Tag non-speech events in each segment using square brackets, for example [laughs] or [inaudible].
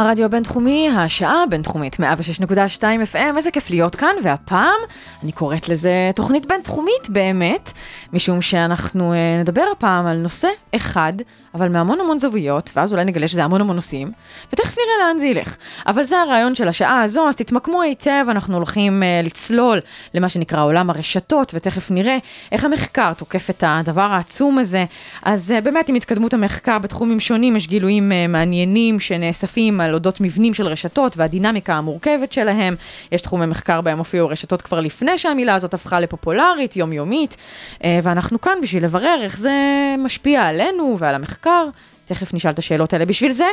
הרדיו הבינתחומי, השעה הבינתחומית, 106.2 FM, איזה כיף להיות כאן, והפעם אני קוראת לזה תוכנית בינתחומית באמת, משום שאנחנו uh, נדבר הפעם על נושא אחד, אבל מהמון המון זוויות, ואז אולי נגלה שזה המון המון נושאים, ותכף נראה לאן זה ילך. אבל זה הרעיון של השעה הזו, אז תתמקמו היטב, אנחנו הולכים uh, לצלול למה שנקרא עולם הרשתות, ותכף נראה איך המחקר תוקף את הדבר העצום הזה. אז uh, באמת עם התקדמות המחקר בתחומים שונים, יש גילויים uh, מעניינים שנאספים על אודות מבנים של רשתות והדינמיקה המורכבת שלהם. יש תחומי מחקר בהם הופיעו רשתות כבר לפני שהמילה הזאת הפכה לפופולרית, יומיומית, אה, ואנחנו כאן בשביל לברר איך זה משפיע עלינו ועל המחקר. תכף נשאל את השאלות האלה. בשביל זה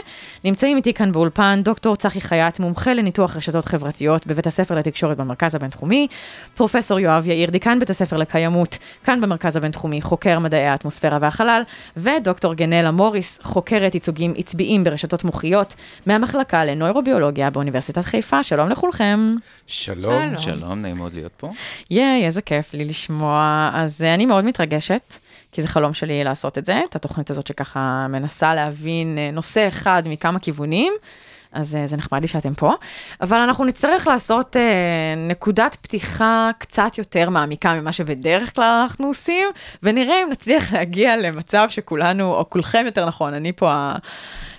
נמצאים איתי כאן באולפן דוקטור צחי חייט, מומחה לניתוח רשתות חברתיות בבית הספר לתקשורת במרכז הבינתחומי, פרופסור יואב יאיר, דיקן בית הספר לקיימות, כאן במרכז הבינתחומי, חוקר מדעי האטמוספירה והחלל, ודוקטור גנלה מוריס, חוקרת ייצוגים עצביים ברשתות מוחיות, מהמחלקה לנוירוביולוגיה באוניברסיטת חיפה. שלום לכולכם. שלום, שלום, נעים מאוד להיות פה. ייי, איזה כיף לי לשמוע. אז אה, אני מאוד מתרגשת. כי זה חלום שלי לעשות את זה, את התוכנית הזאת שככה מנסה להבין אה, נושא אחד מכמה כיוונים. אז אה, זה נחמד לי שאתם פה, אבל אנחנו נצטרך לעשות אה, נקודת פתיחה קצת יותר מעמיקה ממה שבדרך כלל אנחנו עושים, ונראה אם נצליח [laughs] להגיע למצב שכולנו, או כולכם יותר נכון, אני פה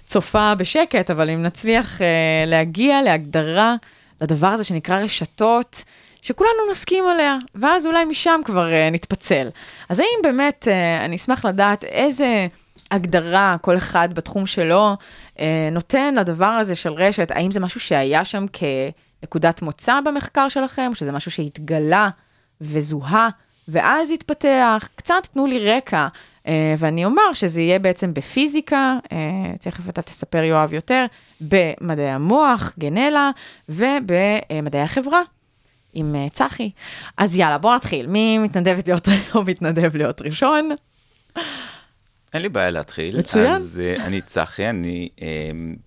הצופה בשקט, אבל אם נצליח אה, להגיע להגדרה לדבר הזה שנקרא רשתות, שכולנו נסכים עליה, ואז אולי משם כבר uh, נתפצל. אז האם באמת, uh, אני אשמח לדעת איזה הגדרה כל אחד בתחום שלו uh, נותן לדבר הזה של רשת, האם זה משהו שהיה שם כנקודת מוצא במחקר שלכם, או שזה משהו שהתגלה וזוהה, ואז התפתח? קצת תנו לי רקע. Uh, ואני אומר שזה יהיה בעצם בפיזיקה, uh, תכף אתה תספר יואב יותר, במדעי המוח, גנלה, ובמדעי החברה, עם uh, צחי. אז יאללה, בואו נתחיל. מי מתנדבת להיות [laughs] או מתנדב להיות ראשון? אין לי בעיה להתחיל. מצוין. אז uh, אני צחי, אני uh,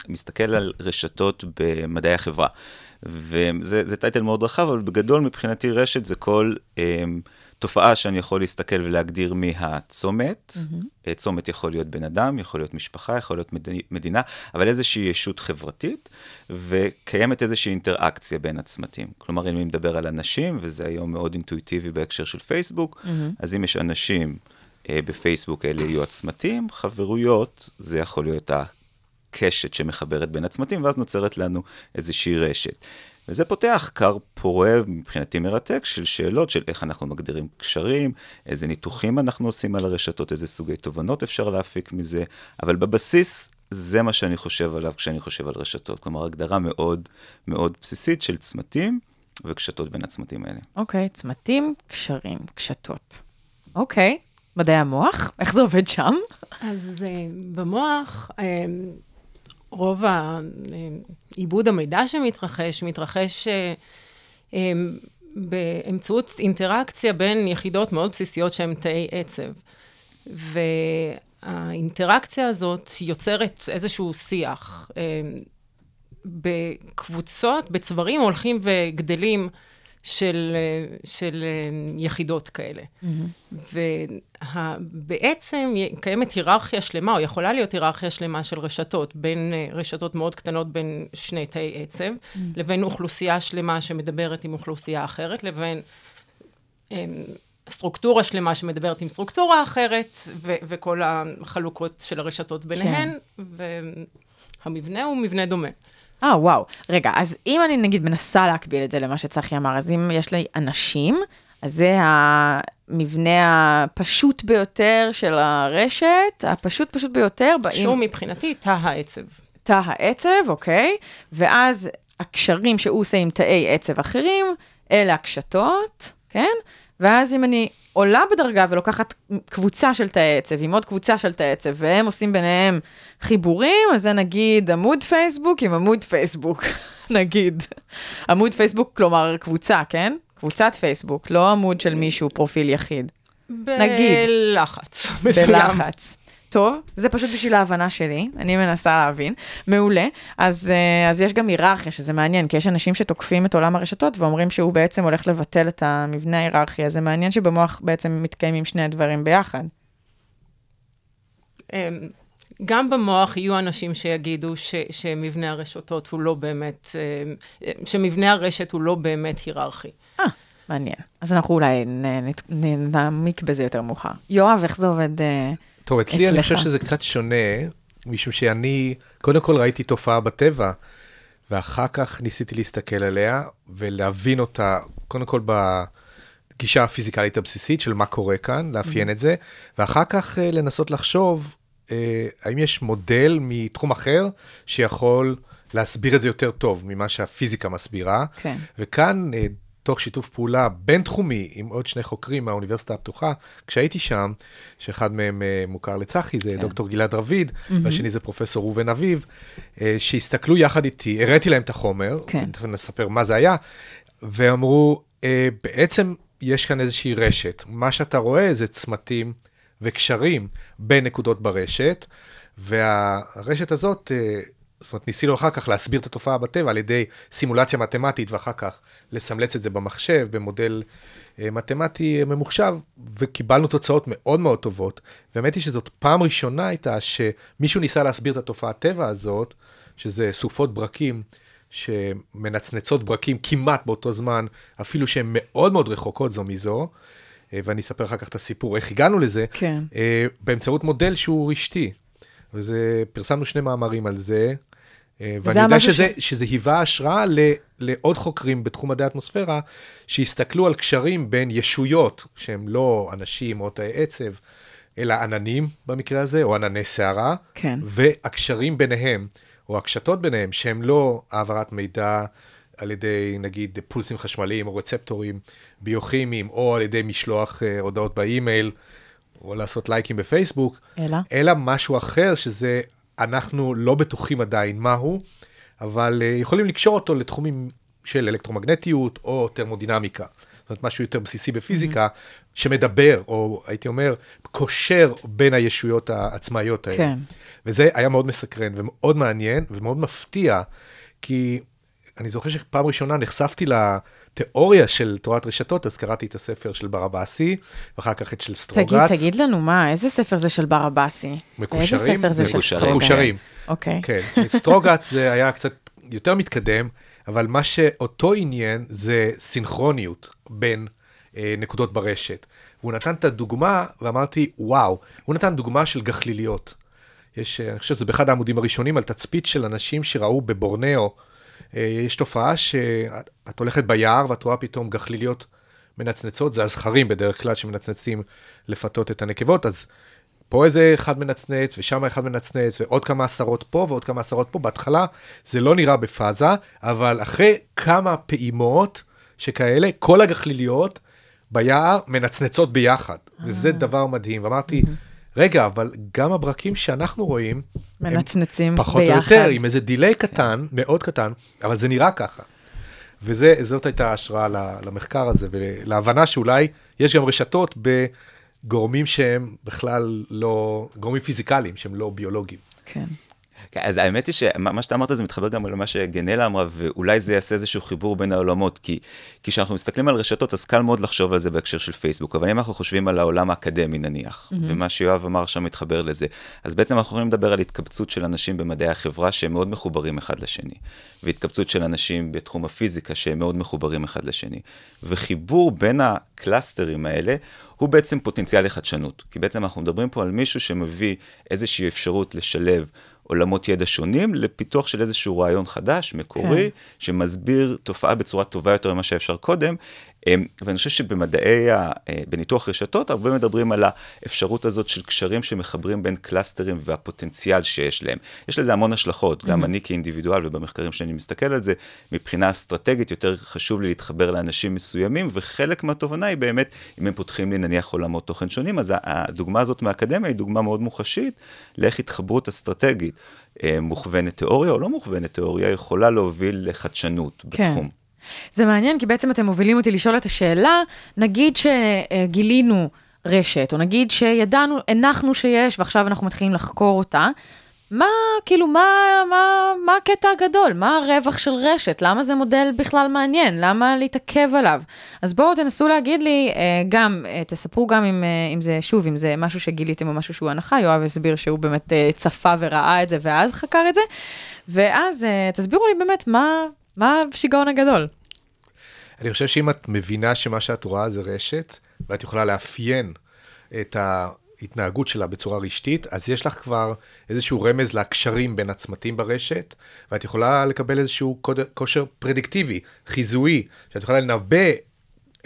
מסתכל על רשתות במדעי החברה. וזה טייטל מאוד רחב, אבל בגדול מבחינתי רשת זה כל um, תופעה שאני יכול להסתכל ולהגדיר מהצומת. Mm-hmm. צומת יכול להיות בן אדם, יכול להיות משפחה, יכול להיות מד... מדינה, אבל איזושהי ישות חברתית, וקיימת איזושהי אינטראקציה בין הצמתים. כלומר, אם אני מדבר על אנשים, וזה היום מאוד אינטואיטיבי בהקשר של פייסבוק, mm-hmm. אז אם יש אנשים אה, בפייסבוק, אלה יהיו הצמתים, חברויות, זה יכול להיות הקשת שמחברת בין הצמתים, ואז נוצרת לנו איזושהי רשת. וזה פותח כר פורה מבחינתי מרתק של שאלות של איך אנחנו מגדירים קשרים, איזה ניתוחים אנחנו עושים על הרשתות, איזה סוגי תובנות אפשר להפיק מזה, אבל בבסיס זה מה שאני חושב עליו כשאני חושב על רשתות. כלומר, הגדרה מאוד מאוד בסיסית של צמתים וקשתות בין הצמתים האלה. אוקיי, okay, צמתים, קשרים, קשתות. אוקיי, okay. מדעי המוח, איך זה עובד שם? אז uh, במוח, uh, רוב עיבוד המידע שמתרחש, מתרחש uh, um, באמצעות אינטראקציה בין יחידות מאוד בסיסיות שהן תאי עצב. והאינטראקציה הזאת יוצרת איזשהו שיח. Um, בקבוצות, בצברים הולכים וגדלים של, של יחידות כאלה. Mm-hmm. ובעצם קיימת היררכיה שלמה, או יכולה להיות היררכיה שלמה של רשתות, בין רשתות מאוד קטנות בין שני תאי עצב, mm-hmm. לבין אוכלוסייה שלמה שמדברת עם אוכלוסייה אחרת, לבין סטרוקטורה שלמה שמדברת עם סטרוקטורה אחרת, ו- וכל החלוקות של הרשתות ביניהן, כן. והמבנה הוא מבנה דומה. אה, וואו. רגע, אז אם אני נגיד מנסה להקביל את זה למה שצחי אמר, אז אם יש לי אנשים, אז זה המבנה הפשוט ביותר של הרשת, הפשוט פשוט ביותר. באים... שהוא מבחינתי תא העצב. תא העצב, אוקיי. ואז הקשרים שהוא עושה עם תאי עצב אחרים, אלה הקשתות, כן? ואז אם אני עולה בדרגה ולוקחת קבוצה של תאי עצב עם עוד קבוצה של תאי עצב, והם עושים ביניהם חיבורים, אז זה נגיד עמוד פייסבוק עם עמוד פייסבוק. [laughs] נגיד. עמוד פייסבוק, כלומר קבוצה, כן? קבוצת פייסבוק, לא עמוד של מישהו, פרופיל יחיד. נגיד. בלחץ מסוים. בלחץ. טוב, זה פשוט בשביל ההבנה שלי, אני מנסה להבין. מעולה. אז, אה, אז יש גם היררכיה, שזה מעניין, כי יש אנשים שתוקפים את עולם הרשתות ואומרים שהוא בעצם הולך לבטל את המבנה ההיררכי. אז זה מעניין שבמוח בעצם מתקיימים שני הדברים ביחד. אמ, גם במוח יהיו אנשים שיגידו ש, שמבנה הרשתות הוא לא באמת, אמ, שמבנה הרשת הוא לא באמת היררכי. אה, מעניין. אז אנחנו אולי נ- נת- נ- נעמיק בזה יותר מאוחר. יואב, איך זה עובד? אה, טוב, אצלי אני אצלך. חושב שזה קצת שונה, משום שאני, קודם כל ראיתי תופעה בטבע, ואחר כך ניסיתי להסתכל עליה ולהבין אותה, קודם כל בגישה הפיזיקלית הבסיסית של מה קורה כאן, לאפיין את זה, ואחר כך אה, לנסות לחשוב אה, האם יש מודל מתחום אחר שיכול להסביר את זה יותר טוב ממה שהפיזיקה מסבירה. כן. וכאן, אה, תוך שיתוף פעולה בינתחומי עם עוד שני חוקרים מהאוניברסיטה הפתוחה, כשהייתי שם, שאחד מהם אה, מוכר לצחי, זה כן. דוקטור גלעד רביד, והשני זה פרופסור ראובן אביב, אה, שהסתכלו יחד איתי, הראיתי להם את החומר, כן. תכף נספר מה זה היה, ואמרו, אה, בעצם יש כאן איזושהי רשת, מה שאתה רואה זה צמתים וקשרים בין נקודות ברשת, והרשת הזאת, זאת אומרת, ניסינו אחר כך להסביר את התופעה בטבע על ידי סימולציה מתמטית, ואחר כך לסמלץ את זה במחשב, במודל אה, מתמטי ממוחשב, וקיבלנו תוצאות מאוד מאוד טובות. והאמת היא שזאת פעם ראשונה הייתה שמישהו ניסה להסביר את התופעת טבע הזאת, שזה סופות ברקים. שמנצנצות ברקים כמעט באותו זמן, אפילו שהן מאוד מאוד רחוקות זו מזו, אה, ואני אספר אחר כך את הסיפור, איך הגענו לזה, כן. אה, באמצעות מודל שהוא רשתי. וזה, פרסמנו שני מאמרים על זה, אה, ואני יודע שזה, שזה היווה השראה ל, לעוד חוקרים בתחום מדעי האטמוספירה, שהסתכלו על קשרים בין ישויות, שהם לא אנשים או תאי עצב, אלא עננים במקרה הזה, או ענני סערה, כן. והקשרים ביניהם, או הקשתות ביניהם, שהם לא העברת מידע על ידי, נגיד, פולסים חשמליים או רצפטורים ביוכימיים, או על ידי משלוח אה, הודעות באימייל, או לעשות לייקים בפייסבוק, אלא? אלא משהו אחר, שזה, אנחנו לא בטוחים עדיין מהו, אבל uh, יכולים לקשור אותו לתחומים של אלקטרומגנטיות או תרמודינמיקה. זאת אומרת, משהו יותר בסיסי בפיזיקה, mm-hmm. שמדבר, או הייתי אומר, קושר בין הישויות העצמאיות האלה. כן. וזה היה מאוד מסקרן ומאוד מעניין ומאוד מפתיע, כי אני זוכר שפעם ראשונה נחשפתי לתיאוריה של תורת רשתות, אז קראתי את הספר של ברבאסי, ואחר כך את של סטרוגץ. תגיד, תגיד לנו מה, איזה ספר זה של ברבאסי? מקושרים? איזה ספר זה של מקושרים. סטרוגץ? מקושרים. אוקיי. כן, סטרוגץ זה היה קצת יותר מתקדם, אבל מה שאותו עניין זה סינכרוניות בין אה, נקודות ברשת. והוא נתן את הדוגמה, ואמרתי, וואו, הוא נתן דוגמה של גחליליות. יש, אה, אני חושב שזה באחד העמודים הראשונים, על תצפית של אנשים שראו בבורנאו, יש תופעה שאת הולכת ביער ואת רואה פתאום גחליליות מנצנצות, זה הזכרים בדרך כלל שמנצנצים לפתות את הנקבות, אז פה איזה אחד מנצנץ, ושם אחד מנצנץ, ועוד כמה עשרות פה ועוד כמה עשרות פה. בהתחלה זה לא נראה בפאזה, אבל אחרי כמה פעימות שכאלה, כל הגחליליות ביער מנצנצות ביחד, וזה דבר מדהים. ואמרתי, רגע, אבל גם הברקים שאנחנו רואים, מנצנצים פחות או ביחד. יותר, עם איזה דיליי קטן, מאוד קטן, אבל זה נראה ככה. וזאת הייתה ההשראה למחקר הזה, ולהבנה שאולי יש גם רשתות בגורמים שהם בכלל לא, גורמים פיזיקליים, שהם לא ביולוגיים. כן. כן, אז האמת היא שמה מה שאתה אמרת זה מתחבר גם למה שגנלה אמרה, ואולי זה יעשה איזשהו חיבור בין העולמות, כי כי כשאנחנו מסתכלים על רשתות, אז קל מאוד לחשוב על זה בהקשר של פייסבוק, אבל אם אנחנו חושבים על העולם האקדמי נניח, mm-hmm. ומה שיואב אמר שם מתחבר לזה, אז בעצם אנחנו יכולים לדבר על התקבצות של אנשים במדעי החברה שהם מאוד מחוברים אחד לשני, והתקבצות של אנשים בתחום הפיזיקה שהם מאוד מחוברים אחד לשני, וחיבור בין הקלאסטרים האלה, הוא בעצם פוטנציאל לחדשנות, כי בעצם אנחנו מדברים פה על מישהו שמביא איזושהי אפשרות לשלב עולמות ידע שונים לפיתוח של איזשהו רעיון חדש, מקורי, כן. שמסביר תופעה בצורה טובה יותר ממה שאפשר קודם, ואני חושב שבמדעי, ה- אה, בניתוח רשתות, הרבה מדברים על האפשרות הזאת של קשרים שמחברים בין קלאסטרים והפוטנציאל שיש להם. יש לזה המון השלכות, גם אני כאינדיבידואל ובמחקרים שאני מסתכל על זה, מבחינה אסטרטגית יותר חשוב לי להתחבר לאנשים מסוימים, וחלק מהתובנה היא באמת, אם הם פותחים לי נניח עולמות תוכן שונים, אז הדוגמה הזאת מהאקדמיה היא דוגמה מאוד מוחשית לאיך התחברות אסטרטגית, אה, מוכוונת תיאוריה או לא מוכוונת תיאוריה, יכולה להוביל לחדשנות כן. בתחום. זה מעניין, כי בעצם אתם מובילים אותי לשאול את השאלה, נגיד שגילינו רשת, או נגיד שידענו, הנחנו שיש, ועכשיו אנחנו מתחילים לחקור אותה, מה, כאילו, מה, מה, מה הקטע הגדול? מה הרווח של רשת? למה זה מודל בכלל מעניין? למה להתעכב עליו? אז בואו תנסו להגיד לי, אה, גם, אה, תספרו גם אם, אה, אם זה, שוב, אם זה משהו שגיליתם או משהו שהוא הנחה, יואב הסביר שהוא באמת צפה וראה את זה ואז חקר את זה, ואז תסבירו לי באמת מה, מה השיגעון הגדול. אני חושב שאם את מבינה שמה שאת רואה זה רשת, ואת יכולה לאפיין את ההתנהגות שלה בצורה רשתית, אז יש לך כבר איזשהו רמז לקשרים בין הצמתים ברשת, ואת יכולה לקבל איזשהו קוד- כושר פרדיקטיבי, חיזוי, שאת יכולה לנבא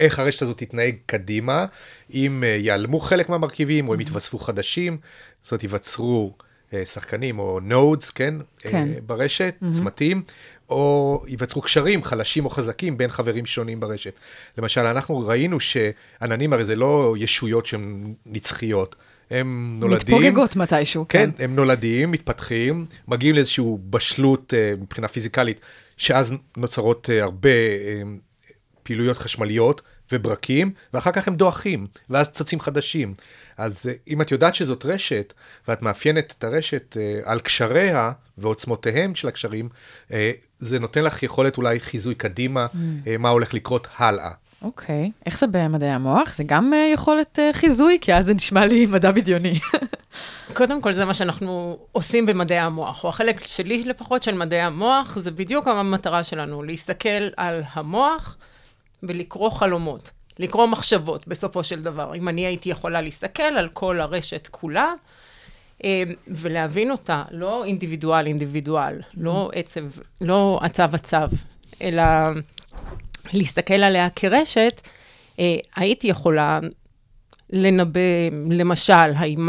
איך הרשת הזאת תתנהג קדימה, אם אה, ייעלמו חלק מהמרכיבים, או אם יתווספו חדשים, זאת אומרת, ייווצרו אה, שחקנים או נודס, כן? כן. אה, ברשת, צמתים, או ייווצרו קשרים חלשים או חזקים בין חברים שונים ברשת. למשל, אנחנו ראינו שעננים הרי זה לא ישויות שהן נצחיות, הם נולדים... מתפוגגות מתישהו, כן, הם נולדים, מתפתחים, מגיעים לאיזושהי בשלות אה, מבחינה פיזיקלית, שאז נוצרות אה, הרבה אה, פעילויות חשמליות וברקים, ואחר כך הם דועכים, ואז צצים חדשים. אז אה, אם את יודעת שזאת רשת, ואת מאפיינת את הרשת אה, על קשריה ועוצמותיהם של הקשרים, אה, זה נותן לך יכולת אולי חיזוי קדימה, אה, מה הולך לקרות הלאה. אוקיי. איך זה במדעי המוח? זה גם אה, יכולת אה, חיזוי? כי אז זה נשמע לי [laughs] מדע בדיוני. קודם כל, זה מה שאנחנו עושים במדעי המוח, או החלק שלי לפחות של מדעי המוח, זה בדיוק המטרה שלנו, להסתכל על המוח ולקרוא חלומות, לקרוא מחשבות בסופו של דבר. אם אני הייתי יכולה להסתכל על כל הרשת כולה, אה, ולהבין אותה, לא אינדיבידואל אינדיבידואל, לא עצב, לא עצב עצב, אלא להסתכל עליה כרשת, אה, הייתי יכולה לנבא, למשל, האם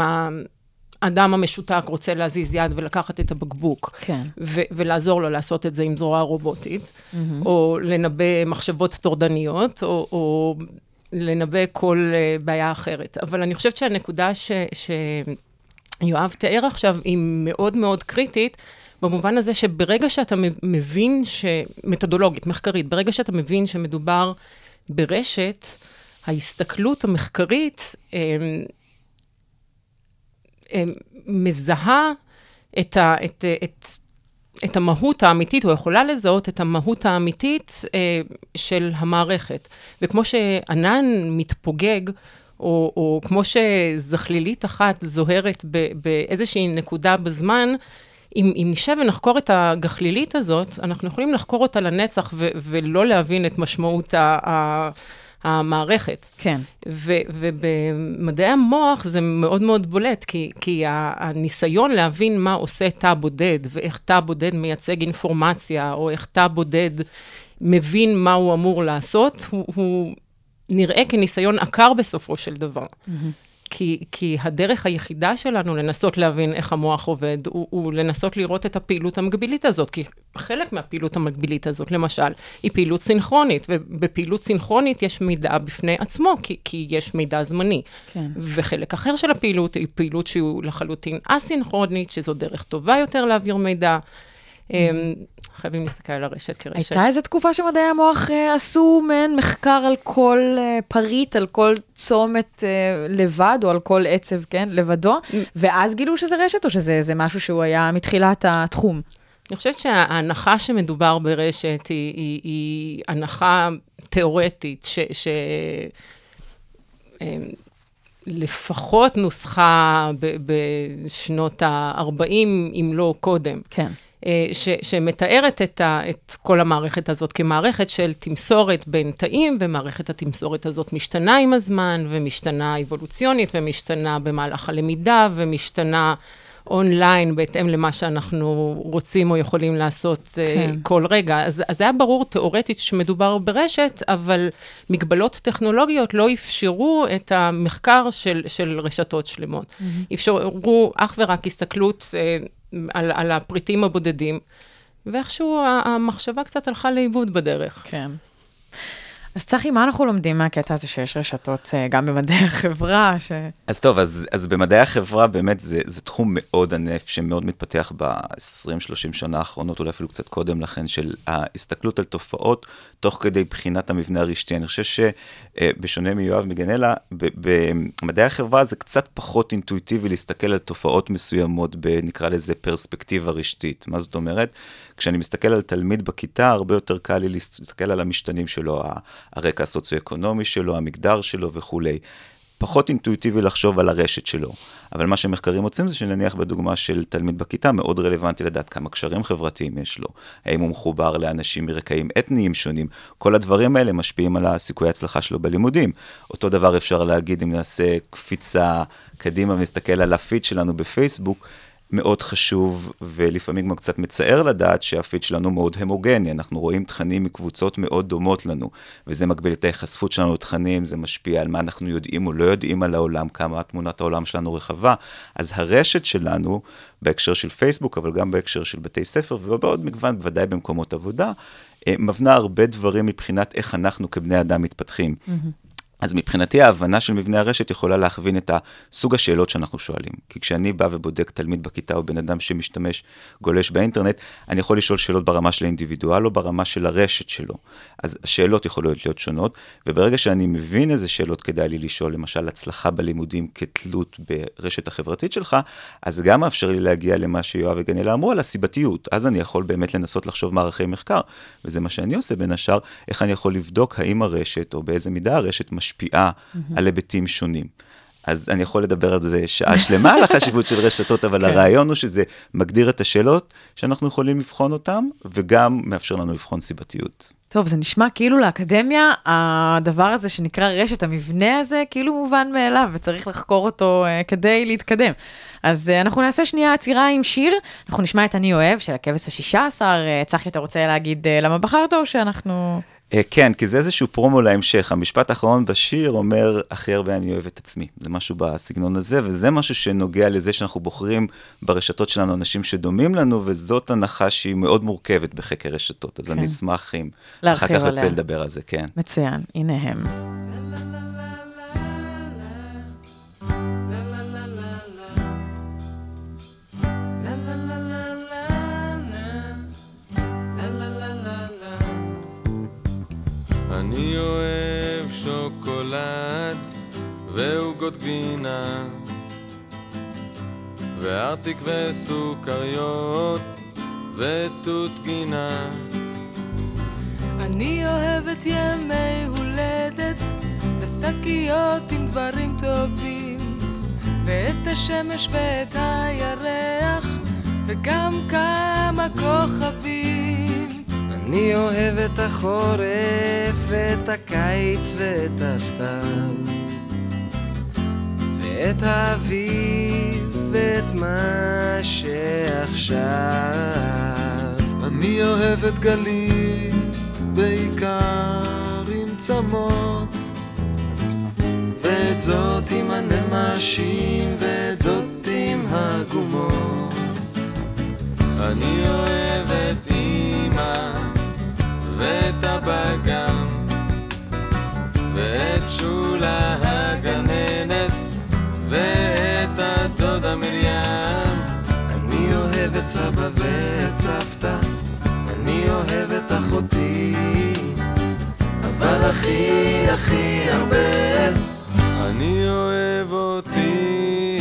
האדם המשותק רוצה להזיז יד ולקחת את הבקבוק, כן. ו- ולעזור לו לעשות את זה עם זרוע רובוטית, mm-hmm. או לנבא מחשבות טורדניות, או, או לנבא כל uh, בעיה אחרת. אבל אני חושבת שהנקודה ש... ש- יואב תיאר עכשיו היא מאוד מאוד קריטית, במובן הזה שברגע שאתה מבין, ש... מתודולוגית, מחקרית, ברגע שאתה מבין שמדובר ברשת, ההסתכלות המחקרית אה, מזהה את, ה... את, את, את המהות האמיתית, או יכולה לזהות את המהות האמיתית אה, של המערכת. וכמו שענן מתפוגג, או, או כמו שזכלילית אחת זוהרת ב, באיזושהי נקודה בזמן, אם, אם נשב ונחקור את הגחלילית הזאת, אנחנו יכולים לחקור אותה לנצח ו, ולא להבין את משמעות ה, ה, המערכת. כן. ו, ובמדעי המוח זה מאוד מאוד בולט, כי, כי הניסיון להבין מה עושה תא בודד, ואיך תא בודד מייצג אינפורמציה, או איך תא בודד מבין מה הוא אמור לעשות, הוא, הוא נראה כניסיון עקר בסופו של דבר. Mm-hmm. כי, כי הדרך היחידה שלנו לנסות להבין איך המוח עובד, הוא, הוא לנסות לראות את הפעילות המקבילית הזאת, כי חלק מהפעילות המקבילית הזאת, למשל, היא פעילות סינכרונית, ובפעילות סינכרונית יש מידע בפני עצמו, כי, כי יש מידע זמני. כן. וחלק אחר של הפעילות היא פעילות שהיא לחלוטין אסינכרונית, שזו דרך טובה יותר להעביר מידע. אמ, חייבים להסתכל על הרשת כרשת. הייתה איזו תקופה שמדעי המוח אה, עשו מעין מחקר על כל אה, פריט, על כל צומת אה, לבד, או על כל עצב, כן, לבדו, ואז גילו שזה רשת, או שזה זה משהו שהוא היה מתחילת התחום? אני חושבת שההנחה שמדובר ברשת היא, היא, היא הנחה תיאורטית, ש... ש אמ, לפחות נוסחה בשנות ה-40, אם לא קודם. כן. אה, ש, שמתארת את, ה, את כל המערכת הזאת כמערכת של תמסורת בין תאים, ומערכת התמסורת הזאת משתנה עם הזמן, ומשתנה אבולוציונית, ומשתנה במהלך הלמידה, ומשתנה אונליין בהתאם למה שאנחנו רוצים או יכולים לעשות כן. כן. כל רגע. אז, אז היה ברור תיאורטית שמדובר ברשת, אבל מגבלות טכנולוגיות לא אפשרו את המחקר של, של רשתות שלמות. Mm-hmm. אפשרו אך ורק הסתכלות אה, על, על הפריטים הבודדים, ואיכשהו המחשבה קצת הלכה לאיבוד בדרך. כן. אז צחי, מה אנחנו לומדים מהקטע הזה שיש רשתות אה, גם במדעי החברה, ש... אז טוב, אז, אז במדעי החברה באמת זה, זה תחום מאוד ענף שמאוד מתפתח ב-20-30 שנה האחרונות, אולי אפילו קצת קודם לכן, של ההסתכלות על תופעות תוך כדי בחינת המבנה הרשתי. אני חושב שבשונה מיואב מגנלה, במדעי החברה זה קצת פחות אינטואיטיבי להסתכל על תופעות מסוימות בנקרא לזה פרספקטיבה רשתית. מה זאת אומרת? כשאני מסתכל על תלמיד בכיתה, הרבה יותר קל לי להסתכל על המשתנים שלו, הרקע הסוציו-אקונומי שלו, המגדר שלו וכולי. פחות אינטואיטיבי לחשוב על הרשת שלו. אבל מה שמחקרים מוצאים זה שנניח בדוגמה של תלמיד בכיתה, מאוד רלוונטי לדעת כמה קשרים חברתיים יש לו, האם הוא מחובר לאנשים מרקעים אתניים שונים, כל הדברים האלה משפיעים על הסיכויי ההצלחה שלו בלימודים. אותו דבר אפשר להגיד אם נעשה קפיצה קדימה ונסתכל על הפיד שלנו בפייסבוק, מאוד חשוב ולפעמים גם קצת מצער לדעת שהפיד שלנו מאוד המוגני, אנחנו רואים תכנים מקבוצות מאוד דומות לנו, וזה מגביל את ההיחשפות שלנו לתכנים, זה משפיע על מה אנחנו יודעים או לא יודעים על העולם, כמה תמונת העולם שלנו רחבה, אז הרשת שלנו, בהקשר של פייסבוק, אבל גם בהקשר של בתי ספר ובעוד מגוון, בוודאי במקומות עבודה, אה, מבנה הרבה דברים מבחינת איך אנחנו כבני אדם מתפתחים. Mm-hmm. אז מבחינתי ההבנה של מבנה הרשת יכולה להכווין את הסוג השאלות שאנחנו שואלים. כי כשאני בא ובודק תלמיד בכיתה או בן אדם שמשתמש, גולש באינטרנט, אני יכול לשאול שאלות ברמה של האינדיבידואל או ברמה של הרשת שלו. אז השאלות יכולות להיות שונות, וברגע שאני מבין איזה שאלות כדאי לי לשאול, למשל הצלחה בלימודים כתלות ברשת החברתית שלך, אז גם מאפשר לי להגיע למה שיואב וגנלה אמרו על הסיבתיות. אז אני יכול באמת לנסות לחשוב מערכי מחקר, וזה מה שאני עושה בין השאר, איך אני יכול לבדוק האם הרשת, או באיזה מידה הרשת משפיעה mm-hmm. על היבטים שונים. אז אני יכול לדבר על זה שעה שלמה, על החשיבות של רשתות, אבל כן. הרעיון הוא שזה מגדיר את השאלות שאנחנו יכולים לבחון אותן, וגם מאפשר לנו לבחון סיבתיות. טוב, זה נשמע כאילו לאקדמיה, הדבר הזה שנקרא רשת, המבנה הזה, כאילו מובן מאליו, וצריך לחקור אותו uh, כדי להתקדם. אז uh, אנחנו נעשה שנייה עצירה עם שיר, אנחנו נשמע את אני אוהב של הכבש השישה עשר. Uh, צחי, אתה רוצה להגיד uh, למה בחרת או שאנחנו... אה, כן, כי זה איזשהו פרומו להמשך. המשפט האחרון בשיר אומר, הכי הרבה אני אוהב את עצמי. זה משהו בסגנון הזה, וזה משהו שנוגע לזה שאנחנו בוחרים ברשתות שלנו אנשים שדומים לנו, וזאת הנחה שהיא מאוד מורכבת בחקר רשתות. אז כן. אני אשמח אם אחר כך יוצא. לדבר על זה, כן. מצוין, הנה הם. שוקולד ועוגות גבינה. וארטיק וסוכריות ותות גינה. אני אוהבת ימי הולדת ושקיות עם דברים טובים. ואת השמש ואת הירח וגם כמה כוכבים אני אוהב את החורף, את הקיץ ואת הסתיו. ואת האביב ואת מה שעכשיו. אני אוהב את גלית בעיקר עם צמות. ואת זאת עם הנמשים ואת זאת עם הגומות. אני אוהב את גם. ואת שולה הגננת ואת הדודה מרים. אני אוהב את סבא ואת סבתא אני אוהב את אחותי. אבל הכי הכי הרבה אני אוהב אותי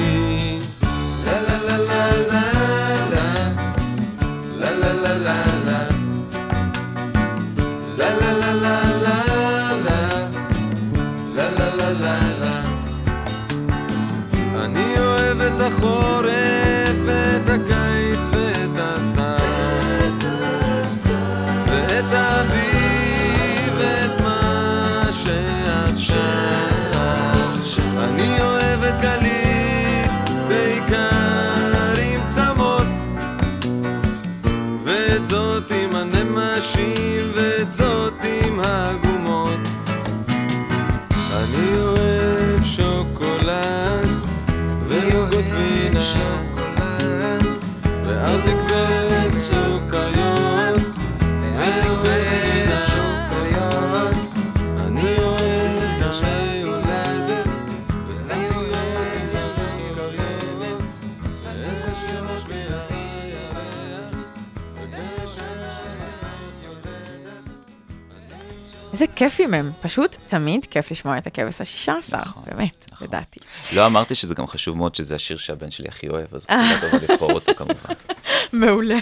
הם, פשוט תמיד כיף לשמוע את הכבש השישה עשר, נכון, באמת, נכון. לדעתי. לא אמרתי שזה גם חשוב מאוד שזה השיר שהבן שלי הכי אוהב, אז רציתי לבוא לבחור אותו כמובן. [laughs] מעולה,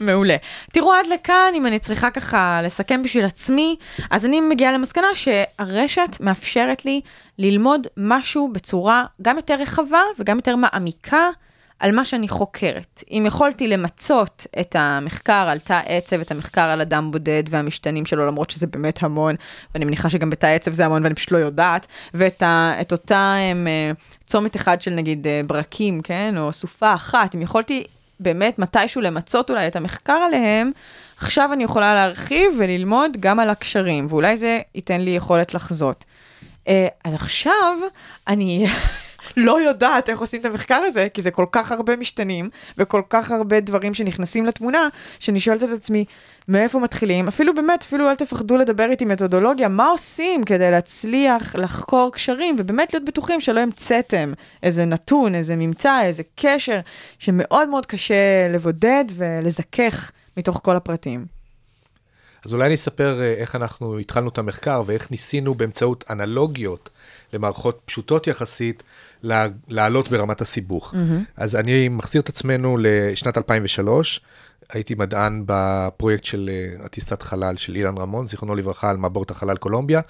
מעולה. תראו, עד לכאן, אם אני צריכה ככה לסכם בשביל עצמי, אז אני מגיעה למסקנה שהרשת מאפשרת לי ללמוד משהו בצורה גם יותר רחבה וגם יותר מעמיקה על מה שאני חוקרת. אם יכולתי למצות את המחקר על תא עצב, את המחקר על אדם בודד והמשתנים שלו, למרות שזה באמת המון, ואני מניחה שגם בתא עצב זה המון ואני פשוט לא יודעת, ואת ה, אותה הם, אה, צומת אחד של נגיד אה, ברקים, כן, או סופה אחת, אם יכולתי באמת מתישהו למצות אולי את המחקר עליהם, עכשיו אני יכולה להרחיב וללמוד גם על הקשרים, ואולי זה ייתן לי יכולת לחזות. אה, אז עכשיו אני לא יודעת איך עושים את המחקר הזה, כי זה כל כך הרבה משתנים וכל כך הרבה דברים שנכנסים לתמונה, שאני שואלת את עצמי, מאיפה מתחילים? אפילו באמת, אפילו אל תפחדו לדבר איתי מתודולוגיה, מה עושים כדי להצליח לחקור קשרים ובאמת להיות בטוחים שלא המצאתם איזה נתון, איזה ממצא, איזה קשר, שמאוד מאוד קשה לבודד ולזכך מתוך כל הפרטים. אז אולי אני אספר אה, איך אנחנו התחלנו את המחקר ואיך ניסינו באמצעות אנלוגיות למערכות פשוטות יחסית לעלות ברמת הסיבוך. Mm-hmm. אז אני מחזיר את עצמנו לשנת 2003, הייתי מדען בפרויקט של אה, הטיסת חלל של אילן רמון, זיכרונו לברכה, על מעבורת החלל קולומביה,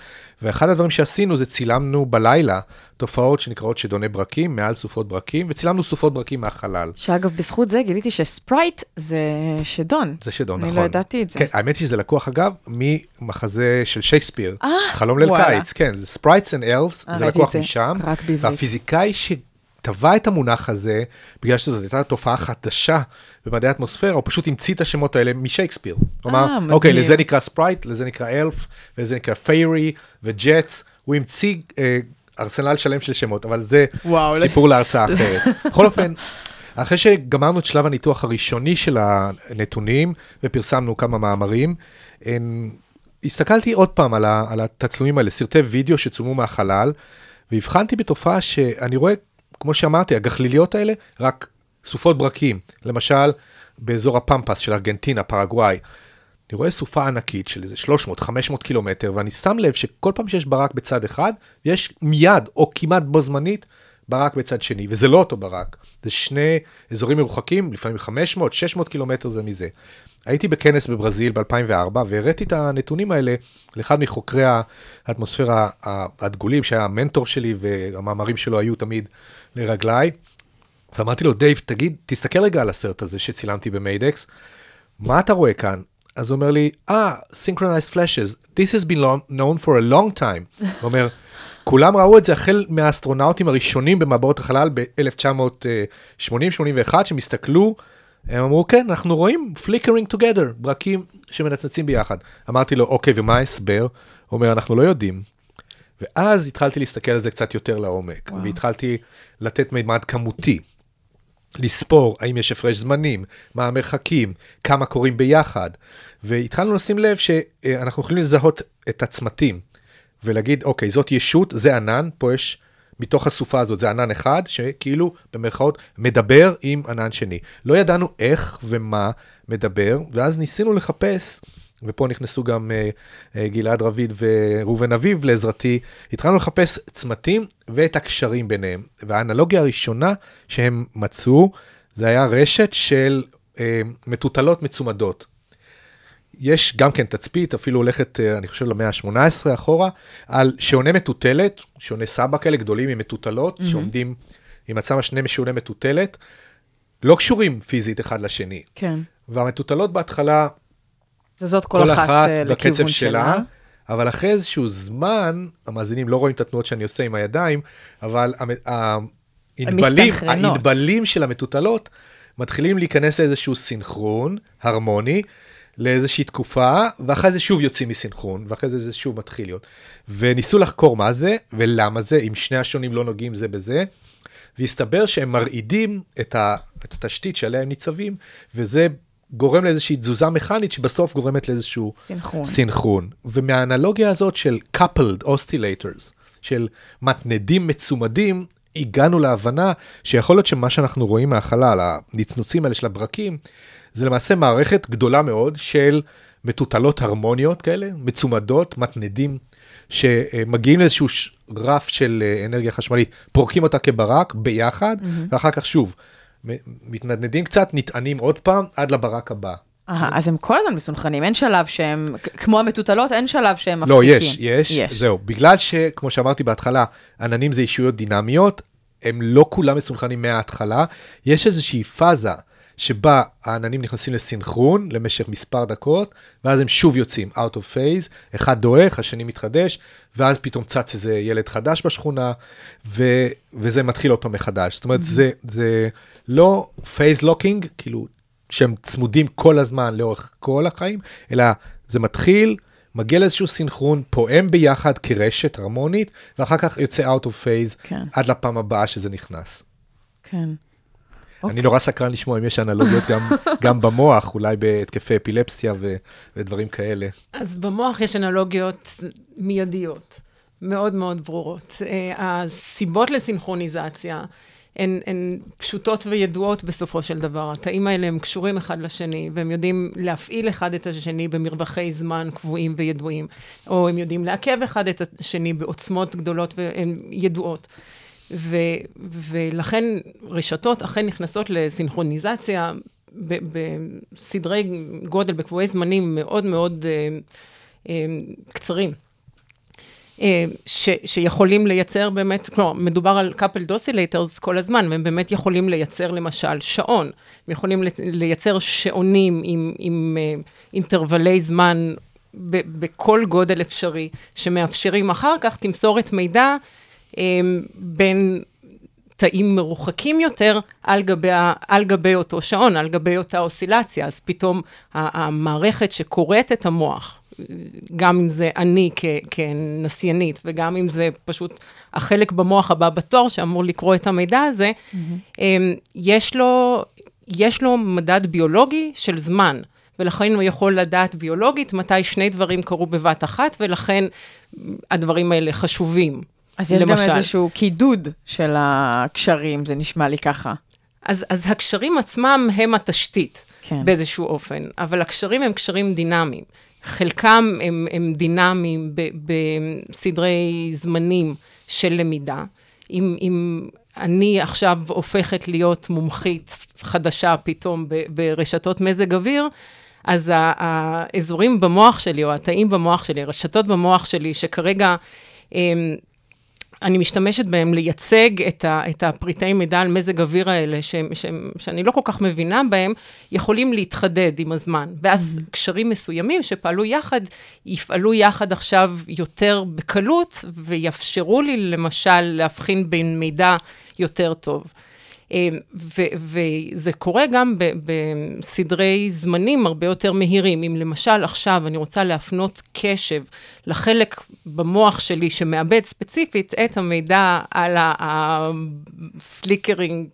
ואחד הדברים שעשינו זה צילמנו בלילה תופעות שנקראות שדוני ברקים, מעל סופות ברקים, וצילמנו סופות ברקים מהחלל. שאגב, בזכות זה גיליתי ש sprite זה שדון. זה שדון, אני נכון. לא ידעתי את זה. כן, האמת היא שזה לקוח, אגב, ממחזה של שייקספיר, אה, חלום וואלה. ליל קיץ, כן, זה sprites and elves, אה, זה לקוח זה, משם, רק בעברית. והפיזיקאי שטבע את המונח הזה, בגלל שזאת הייתה תופעה חדשה במדעי האטמוספירה, הוא פשוט המציא את השמות האלה משייקספיר. אמר, מדהים. אוקיי, לזה נקרא sprite, לזה נקרא elf, לזה נקרא fairy ו jets, הוא המציא אה, ארסנל שלם של שמות, אבל זה וואו, סיפור להרצאה אחרת. בכל אופן, אחרי שגמרנו את שלב הניתוח הראשוני של הנתונים, ופרסמנו כמה מאמרים, אין- הסתכלתי עוד פעם על, ה, על התצלומים האלה, סרטי וידאו שצולמו מהחלל, והבחנתי בתופעה שאני רואה, כמו שאמרתי, הגחליליות האלה, רק סופות ברקים. למשל, באזור הפמפס של ארגנטינה, פרגוואי. אני רואה סופה ענקית של איזה 300-500 קילומטר, ואני שם לב שכל פעם שיש ברק בצד אחד, יש מיד, או כמעט בו זמנית, ברק בצד שני, וזה לא אותו ברק, זה שני אזורים מרוחקים, לפעמים 500-600 קילומטר זה מזה. הייתי בכנס בברזיל ב-2004, והראיתי את הנתונים האלה לאחד מחוקרי האטמוספירה הדגולים, שהיה המנטור שלי, והמאמרים שלו היו תמיד לרגליי. ואמרתי לו, דייב, תגיד, תסתכל רגע על הסרט הזה שצילמתי במיידקס, מה אתה רואה כאן? אז הוא אומר לי, אה, ah, synchronized flashes, this has been long, known for a long time. הוא אומר, כולם ראו את זה החל מהאסטרונאוטים הראשונים במעבורת החלל ב-1980-81, שהם הסתכלו, הם אמרו, כן, אנחנו רואים flickering together, ברקים שמנצנצים ביחד. אמרתי לו, אוקיי, ומה ההסבר? הוא אומר, אנחנו לא יודעים. ואז התחלתי להסתכל על זה קצת יותר לעומק, וואו. והתחלתי לתת מימד כמותי. לספור האם יש הפרש זמנים, מה המרחקים, כמה קורים ביחד. והתחלנו לשים לב שאנחנו יכולים לזהות את הצמתים, ולהגיד, אוקיי, זאת ישות, זה ענן, פה יש, מתוך הסופה הזאת, זה ענן אחד, שכאילו, במרכאות, מדבר עם ענן שני. לא ידענו איך ומה מדבר, ואז ניסינו לחפש, ופה נכנסו גם uh, uh, גלעד רביד וראובן אביב לעזרתי, התחלנו לחפש צמתים ואת הקשרים ביניהם. והאנלוגיה הראשונה שהם מצאו, זה היה רשת של uh, מטוטלות מצומדות. יש גם כן תצפית, אפילו הולכת, אני חושב, למאה ה-18 אחורה, על שעוני מטוטלת, שעוני סבא כאלה גדולים עם מטוטלות, mm-hmm. שעומדים עם עצמם שני שעוני מטוטלת, לא קשורים פיזית אחד לשני. כן. והמטוטלות בהתחלה, זאת כל, כל אחת, אחת לכיוון בקצב שלה. שלה, אבל אחרי איזשהו זמן, המאזינים לא רואים את התנועות שאני עושה עם הידיים, אבל האנבלים, מסתנכרנות. האנבלים של המטוטלות מתחילים להיכנס לאיזשהו סינכרון הרמוני לאיזושהי תקופה, ואחרי זה שוב יוצאים מסינכרון, ואחרי זה זה שוב מתחיל להיות. וניסו לחקור מה זה ולמה זה, אם שני השונים לא נוגעים זה בזה, והסתבר שהם מרעידים את, ה, את התשתית שעליה הם ניצבים, וזה גורם לאיזושהי תזוזה מכנית שבסוף גורמת לאיזשהו סינכרון. סינכרון. ומהאנלוגיה הזאת של coupled oscillators, של מתנדים מצומדים, הגענו להבנה שיכול להיות שמה שאנחנו רואים מהחלל, הנצנוצים האלה של הברקים, זה למעשה מערכת גדולה מאוד של מטוטלות הרמוניות כאלה, מצומדות, מתנדים, שמגיעים לאיזשהו רף של אה, אנרגיה חשמלית, פורקים אותה כברק ביחד, ואחר כך שוב, מתנדנדים קצת, נטענים עוד פעם, עד לברק הבא. אה, אז הם כל הזמן מסונכרנים, אין שלב שהם, כמו המטוטלות, אין שלב שהם לא, מפסיקים. יש, יש, זהו. בגלל שכמו שאמרתי בהתחלה, עננים זה אישויות דינמיות, הם לא כולם מסונכרנים מההתחלה, יש איזושהי פאזה שבה העננים נכנסים לסינכרון למשך מספר דקות, ואז הם שוב יוצאים out of phase, אחד דועך, השני מתחדש, ואז פתאום צץ איזה ילד חדש בשכונה, ו, וזה מתחיל עוד פעם מחדש. זאת אומרת, זה, זה לא phase locking, כאילו, שהם צמודים כל הזמן לאורך כל החיים, אלא זה מתחיל, מגיע לאיזשהו סינכרון, פועם ביחד כרשת הרמונית, ואחר כך יוצא out of phase כן. עד לפעם הבאה שזה נכנס. כן. אני נורא סקרן לשמוע אם יש אנלוגיות גם, [laughs] גם במוח, אולי בהתקפי אפילפסיה ו, ודברים כאלה. אז במוח יש אנלוגיות מיידיות, מאוד מאוד ברורות. אה, הסיבות לסינכרוניזציה הן, הן פשוטות וידועות בסופו של דבר. התאים האלה הם קשורים אחד לשני, והם יודעים להפעיל אחד את השני במרווחי זמן קבועים וידועים, או הם יודעים לעכב אחד את השני בעוצמות גדולות והן ידועות. ו, ולכן רשתות אכן נכנסות לסינכרוניזציה בסדרי גודל, בקבועי זמנים מאוד מאוד אה, אה, קצרים. אה, ש, שיכולים לייצר באמת, כלומר, מדובר על coupled oscillators כל הזמן, והם באמת יכולים לייצר למשל שעון, הם יכולים לייצר שעונים עם, עם אה, אינטרוולי זמן ב, בכל גודל אפשרי, שמאפשרים אחר כך תמסורת מידע אה, בין תאים מרוחקים יותר על גבי, על גבי אותו שעון, על גבי אותה אוסילציה, אז פתאום המערכת שקוראת את המוח, גם אם זה אני כ- כנסיינית, וגם אם זה פשוט החלק במוח הבא בתור שאמור לקרוא את המידע הזה, mm-hmm. יש, לו, יש לו מדד ביולוגי של זמן, ולכן הוא יכול לדעת ביולוגית מתי שני דברים קרו בבת אחת, ולכן הדברים האלה חשובים. אז יש למשל. גם איזשהו קידוד של הקשרים, זה נשמע לי ככה. אז, אז הקשרים עצמם הם התשתית כן. באיזשהו אופן, אבל הקשרים הם קשרים דינמיים. חלקם הם, הם דינמיים בסדרי זמנים של למידה. אם, אם אני עכשיו הופכת להיות מומחית חדשה פתאום ב, ברשתות מזג אוויר, אז האזורים במוח שלי, או התאים במוח שלי, הרשתות במוח שלי, שכרגע הם, אני משתמשת בהם לייצג את, ה, את הפריטי מידע על מזג אוויר האלה, ש, ש, שאני לא כל כך מבינה בהם, יכולים להתחדד עם הזמן. ואז mm-hmm. קשרים מסוימים שפעלו יחד, יפעלו יחד עכשיו יותר בקלות, ויאפשרו לי למשל להבחין בין מידע יותר טוב. ו- וזה קורה גם בסדרי זמנים הרבה יותר מהירים. אם למשל עכשיו אני רוצה להפנות קשב לחלק במוח שלי שמאבד ספציפית את המידע על ה flickering,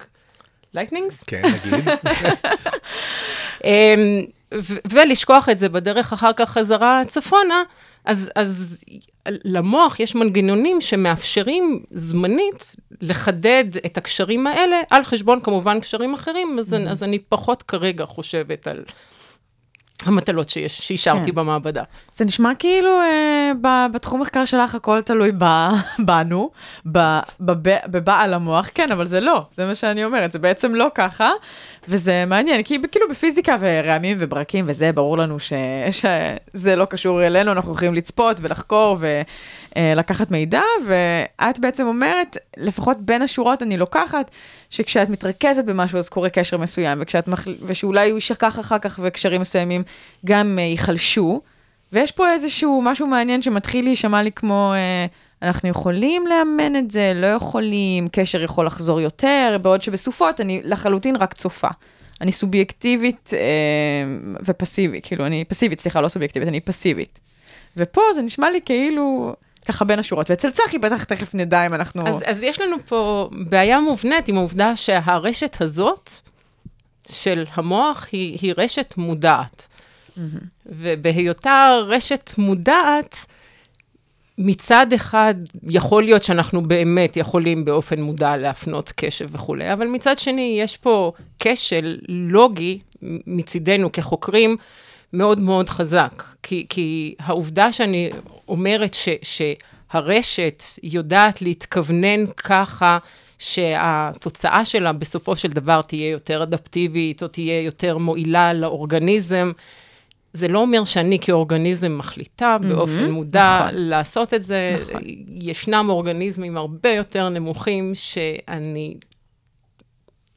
lightnings? כן, נגיד. [laughs] אמ, ולשכוח את זה בדרך אחר כך חזרה צפונה, אז, אז למוח יש מנגנונים שמאפשרים זמנית לחדד את הקשרים האלה, על חשבון כמובן קשרים אחרים, אז, mm-hmm. אז אני פחות כרגע חושבת על המטלות שיש, שאישרתי כן. במעבדה. זה נשמע כאילו אה, ב- בתחום מחקר שלך הכל תלוי ב, [laughs] בנו, ב, בב, בבעל המוח, כן, אבל זה לא, זה מה שאני אומרת, זה בעצם לא ככה, וזה מעניין, כי כאילו בפיזיקה ורעמים וברקים וזה, ברור לנו ש, שזה לא קשור אלינו, אנחנו יכולים לצפות ולחקור ולקחת מידע, ואת בעצם אומרת, לפחות בין השורות אני לוקחת, שכשאת מתרכזת במשהו אז קורה קשר מסוים, וכשאת מחל... ושאולי הוא יישכח אחר כך וקשרים מסוימים גם אה, ייחלשו. ויש פה איזשהו משהו מעניין שמתחיל להישמע לי כמו, אה, אנחנו יכולים לאמן את זה, לא יכולים, קשר יכול לחזור יותר, בעוד שבסופות אני לחלוטין רק צופה. אני סובייקטיבית אה, ופסיבית, כאילו, אני פסיבית, סליחה, לא סובייקטיבית, אני פסיבית. ופה זה נשמע לי כאילו, ככה בין השורות. ואצל צחי בטח תכף נדע אם אנחנו... אז, אז יש לנו פה בעיה מובנית עם העובדה שהרשת הזאת של המוח היא, היא רשת מודעת. ובהיותה רשת מודעת, מצד אחד, יכול להיות שאנחנו באמת יכולים באופן מודע להפנות קשב וכולי, אבל מצד שני, יש פה כשל לוגי מצידנו כחוקרים מאוד מאוד חזק. כי, כי העובדה שאני אומרת ש, שהרשת יודעת להתכוונן ככה, שהתוצאה שלה בסופו של דבר תהיה יותר אדפטיבית, או תהיה יותר מועילה לאורגניזם, זה לא אומר שאני כאורגניזם מחליטה באופן מודע נכון. לעשות את זה. נכון. ישנם אורגניזמים הרבה יותר נמוכים שאני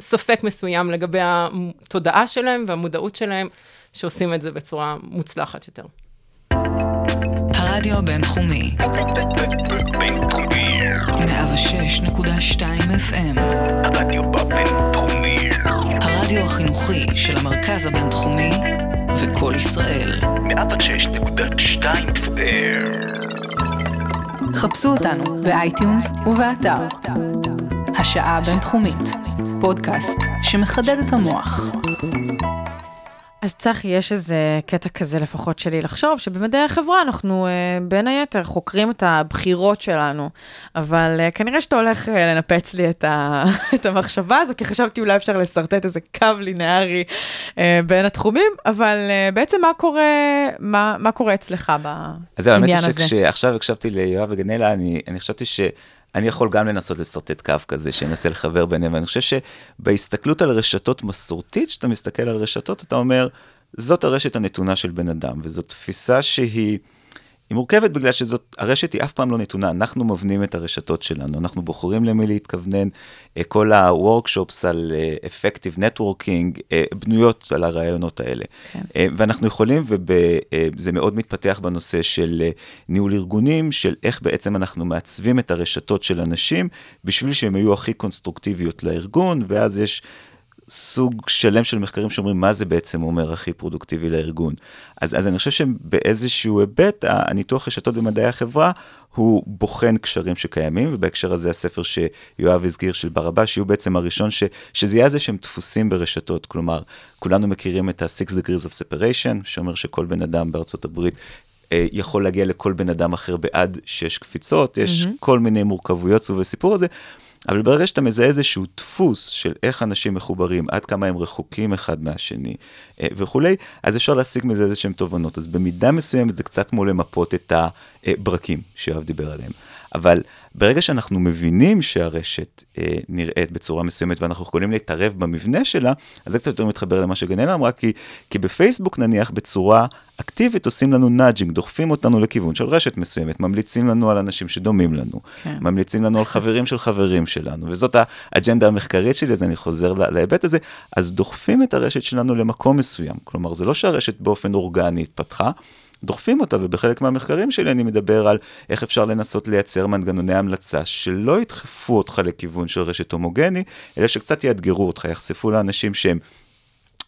ספק מסוים לגבי התודעה שלהם והמודעות שלהם, שעושים את זה בצורה מוצלחת יותר. הרדיו הבינתחומי, בינתחומי. 106.2 FM, הרדיו בבינתחומי. הרדיו החינוכי של המרכז הבינתחומי זה קול ישראל. 106.2 FM. חפשו אותנו ב iTunes ובאתר. השעה הבינתחומית, פודקאסט שמחדד את המוח. אז צחי, יש איזה קטע כזה לפחות שלי לחשוב, שבמדעי החברה אנחנו אה, בין היתר חוקרים את הבחירות שלנו, אבל אה, כנראה שאתה הולך אה, לנפץ לי את, ה, [laughs] את המחשבה הזו, כי חשבתי אולי אפשר לשרטט איזה קו לינארי אה, בין התחומים, אבל אה, בעצם מה קורה, מה, מה קורה אצלך אז זהו, האמת היא בעניין הזה? שכשעכשיו הקשבתי ליואב וגנלה, אני, אני חשבתי שאני יכול גם לנסות לשרטט קו כזה, שינסה לחבר ביניהם, ואני חושב שבהסתכלות על רשתות מסורתית, כשאתה מסתכל על רשתות, אתה אומר, זאת הרשת הנתונה של בן אדם, וזאת תפיסה שהיא... היא מורכבת בגלל שזאת, הרשת היא אף פעם לא נתונה, אנחנו מבנים את הרשתות שלנו, אנחנו בוחרים למי להתכוונן, אה, כל ה-workshops על אה, effective networking אה, בנויות על הרעיונות האלה. כן. אה, ואנחנו יכולים, וזה מאוד מתפתח בנושא של אה, ניהול ארגונים, של איך בעצם אנחנו מעצבים את הרשתות של אנשים, בשביל שהם יהיו הכי קונסטרוקטיביות לארגון, ואז יש... סוג שלם של מחקרים שאומרים מה זה בעצם אומר הכי פרודוקטיבי לארגון. אז, אז אני חושב שבאיזשהו היבט, הניתוח רשתות במדעי החברה, הוא בוחן קשרים שקיימים, ובהקשר הזה הספר שיואב הזכיר של ברבש, שהוא בעצם הראשון ש, שזה יהיה איזה שהם דפוסים ברשתות, כלומר, כולנו מכירים את ה-Six Degrees of Separation, שאומר שכל בן אדם בארצות הברית אה, יכול להגיע לכל בן אדם אחר בעד שש קפיצות, יש mm-hmm. כל מיני מורכבויות סביב הסיפור הזה. אבל ברגע שאתה מזהה איזשהו דפוס של איך אנשים מחוברים, עד כמה הם רחוקים אחד מהשני אה, וכולי, אז אפשר להסיק מזה איזה שהם תובנות. אז במידה מסוימת זה קצת כמו למפות את הברקים שיואב דיבר עליהם. אבל ברגע שאנחנו מבינים שהרשת אה, נראית בצורה מסוימת ואנחנו יכולים להתערב במבנה שלה, אז זה קצת יותר מתחבר למה שגנלה אמרה, כי, כי בפייסבוק נניח בצורה אקטיבית עושים לנו nudging, דוחפים אותנו לכיוון של רשת מסוימת, ממליצים לנו על אנשים שדומים לנו, כן. ממליצים לנו על חברים של חברים שלנו, וזאת האג'נדה המחקרית שלי, אז אני חוזר לה- להיבט הזה, אז דוחפים את הרשת שלנו למקום מסוים, כלומר זה לא שהרשת באופן אורגני התפתחה, דוחפים אותה, ובחלק מהמחקרים שלי אני מדבר על איך אפשר לנסות לייצר מנגנוני המלצה שלא ידחפו אותך לכיוון של רשת הומוגני, אלא שקצת יאתגרו אותך, יחשפו לאנשים שהם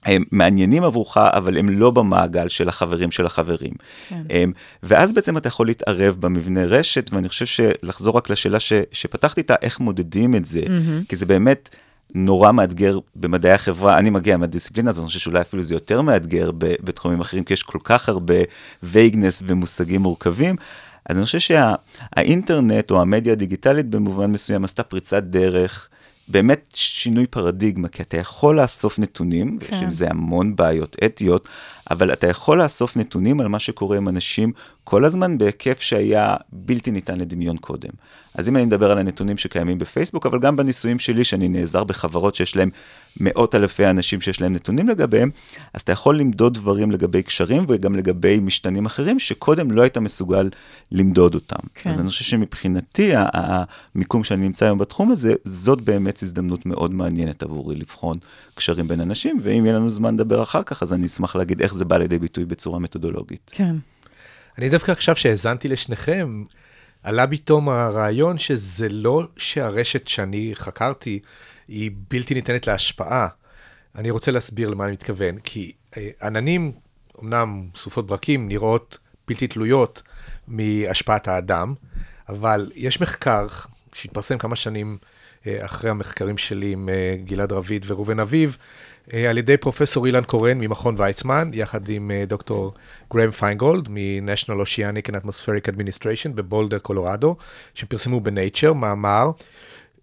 הם מעניינים עבורך, אבל הם לא במעגל של החברים של החברים. כן. הם, ואז בעצם אתה יכול להתערב במבנה רשת, ואני חושב שלחזור רק לשאלה ש, שפתחתי איתה, איך מודדים את זה, mm-hmm. כי זה באמת נורא מאתגר במדעי החברה, אני מגיע מהדיסציפלינה הזאת, אני חושב שאולי אפילו זה יותר מאתגר בתחומים אחרים, כי יש כל כך הרבה וייגנס ומושגים מורכבים. אז אני חושב שהאינטרנט או המדיה הדיגיטלית במובן מסוים עשתה פריצת דרך. באמת שינוי פרדיגמה, כי אתה יכול לאסוף נתונים, כן. ויש עם זה המון בעיות אתיות, אבל אתה יכול לאסוף נתונים על מה שקורה עם אנשים כל הזמן בהיקף שהיה בלתי ניתן לדמיון קודם. אז אם אני מדבר על הנתונים שקיימים בפייסבוק, אבל גם בניסויים שלי, שאני נעזר בחברות שיש להם מאות אלפי אנשים שיש להם נתונים לגביהם, אז אתה יכול למדוד דברים לגבי קשרים וגם לגבי משתנים אחרים, שקודם לא היית מסוגל למדוד אותם. כן. אז אני חושב שמבחינתי, המיקום שאני נמצא היום בתחום הזה, זאת באמת הזדמנות מאוד מעניינת עבורי לבחון קשרים בין אנשים, ואם יהיה לנו זמן לדבר אחר כך, אז אני אשמח להגיד איך זה בא לידי ביטוי בצורה מתודולוגית. כן. אני דווקא עכשיו שהאזנתי לשניכם, עלה פתאום הרעיון שזה לא שהרשת שאני חקרתי היא בלתי ניתנת להשפעה, אני רוצה להסביר למה אני מתכוון, כי אה, עננים, אמנם סופות ברקים, נראות בלתי תלויות מהשפעת האדם, אבל יש מחקר שהתפרסם כמה שנים אה, אחרי המחקרים שלי עם אה, גלעד רביד וראובן אביב, על ידי פרופסור אילן קורן ממכון ויצמן, יחד עם אה, דוקטור גרם פיינגולד מ-National Oceanic and Atmospheric Administration בבולדר, קולורדו, שפרסמו ב-Nature מאמר.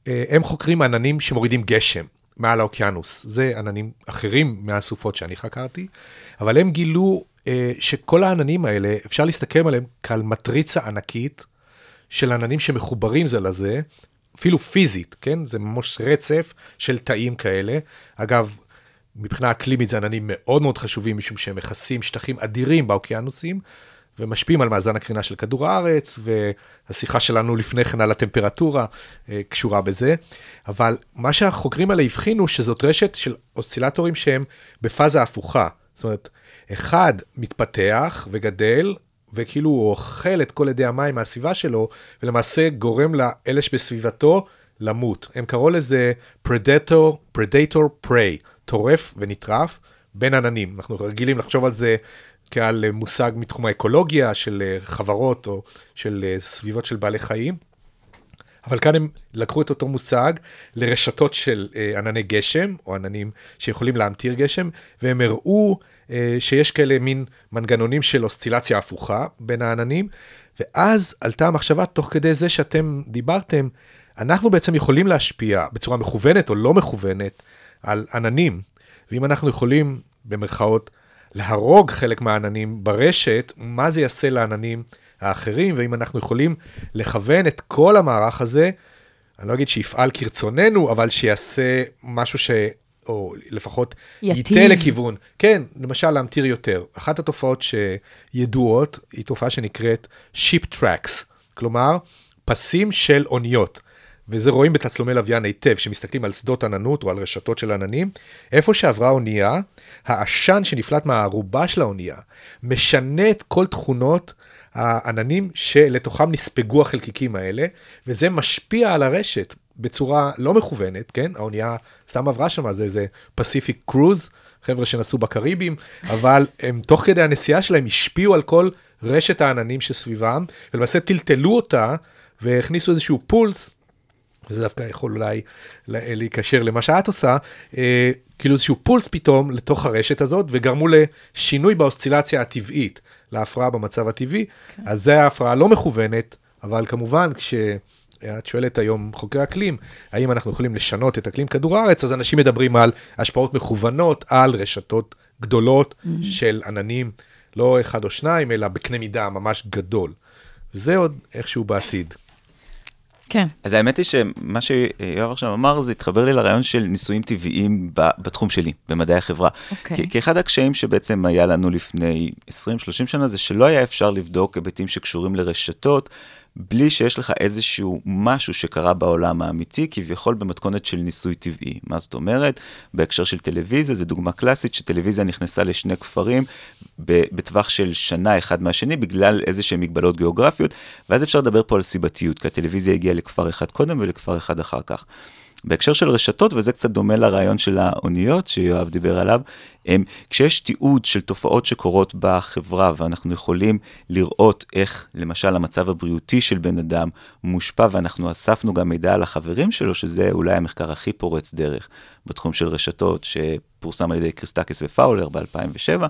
אה, הם חוקרים עננים שמורידים גשם מעל האוקיינוס. זה עננים אחרים מהסופות שאני חקרתי, אבל הם גילו אה, שכל העננים האלה, אפשר להסתכל עליהם כעל מטריצה ענקית של עננים שמחוברים זה לזה, אפילו פיזית, כן? זה ממש רצף של תאים כאלה. אגב, מבחינה אקלימית זה עננים מאוד מאוד חשובים, משום שהם מכסים שטחים אדירים באוקיינוסים, ומשפיעים על מאזן הקרינה של כדור הארץ, והשיחה שלנו לפני כן על הטמפרטורה אה, קשורה בזה. אבל מה שהחוקרים האלה הבחינו, שזאת רשת של אוסצילטורים שהם בפאזה הפוכה. זאת אומרת, אחד מתפתח וגדל, וכאילו הוא אוכל את כל אדי המים מהסביבה שלו, ולמעשה גורם לאלה שבסביבתו למות. הם קראו לזה Predator, Predator Prey, טורף ונטרף בין עננים. אנחנו רגילים לחשוב על זה כעל מושג מתחום האקולוגיה של אה, חברות או של אה, סביבות של בעלי חיים. אבל כאן הם לקחו את אותו מושג לרשתות של אה, ענני גשם, או עננים שיכולים להמטיר גשם, והם הראו שיש כאלה מין מנגנונים של אוסצילציה הפוכה בין העננים, ואז עלתה המחשבה, תוך כדי זה שאתם דיברתם, אנחנו בעצם יכולים להשפיע בצורה מכוונת או לא מכוונת על עננים, ואם אנחנו יכולים, במרכאות, להרוג חלק מהעננים ברשת, מה זה יעשה לעננים האחרים, ואם אנחנו יכולים לכוון את כל המערך הזה, אני לא אגיד שיפעל כרצוננו, אבל שיעשה משהו ש... או לפחות. ייטה לכיוון. כן, למשל להמטיר יותר. אחת התופעות שידועות היא תופעה שנקראת Ship Tracks, כלומר, פסים של אוניות. וזה רואים בתצלומי לוויין היטב, שמסתכלים על שדות עננות או על רשתות של עננים. איפה שעברה אונייה, העשן שנפלט מהערובה של האונייה משנה את כל תכונות העננים שלתוכם נספגו החלקיקים האלה, וזה משפיע על הרשת בצורה לא מכוונת, כן? האונייה סתם עברה שם, זה איזה פסיפיק קרוז, חבר'ה שנסעו בקריבים, אבל הם תוך כדי הנסיעה שלהם השפיעו על כל רשת העננים שסביבם, ולמעשה טלטלו אותה והכניסו איזשהו פולס וזה דווקא יכול אולי להיקשר למה שאת עושה, אה, כאילו איזשהו פולס פתאום לתוך הרשת הזאת, וגרמו לשינוי באוסצילציה הטבעית, להפרעה במצב הטבעי. כן. אז זה ההפרעה לא מכוונת, אבל כמובן, כשאת שואלת היום חוקרי אקלים, האם אנחנו יכולים לשנות את אקלים כדור הארץ, אז אנשים מדברים על השפעות מכוונות על רשתות גדולות mm-hmm. של עננים, לא אחד או שניים, אלא בקנה מידה ממש גדול. וזה עוד איכשהו בעתיד. כן. אז האמת היא שמה שיואב עכשיו אמר, זה התחבר לי לרעיון של ניסויים טבעיים בתחום שלי, במדעי החברה. אוקיי. כי, כי אחד הקשיים שבעצם היה לנו לפני 20-30 שנה, זה שלא היה אפשר לבדוק היבטים שקשורים לרשתות, בלי שיש לך איזשהו משהו שקרה בעולם האמיתי, כביכול במתכונת של ניסוי טבעי. מה זאת אומרת? בהקשר של טלוויזיה, זו דוגמה קלאסית שטלוויזיה נכנסה לשני כפרים בטווח של שנה אחד מהשני, בגלל איזה שהן מגבלות גיאוגרפיות, ואז אפשר לדבר פה על סיבתיות, כי הטלוויזיה הגיעה לכפר אחד קודם ולכפר אחד אחר כך. בהקשר של רשתות, וזה קצת דומה לרעיון של האוניות שיואב דיבר עליו, הם, כשיש תיעוד של תופעות שקורות בחברה, ואנחנו יכולים לראות איך למשל המצב הבריאותי של בן אדם מושפע, ואנחנו אספנו גם מידע על החברים שלו, שזה אולי המחקר הכי פורץ דרך בתחום של רשתות, שפורסם על ידי קריסטקס ופאולר ב-2007,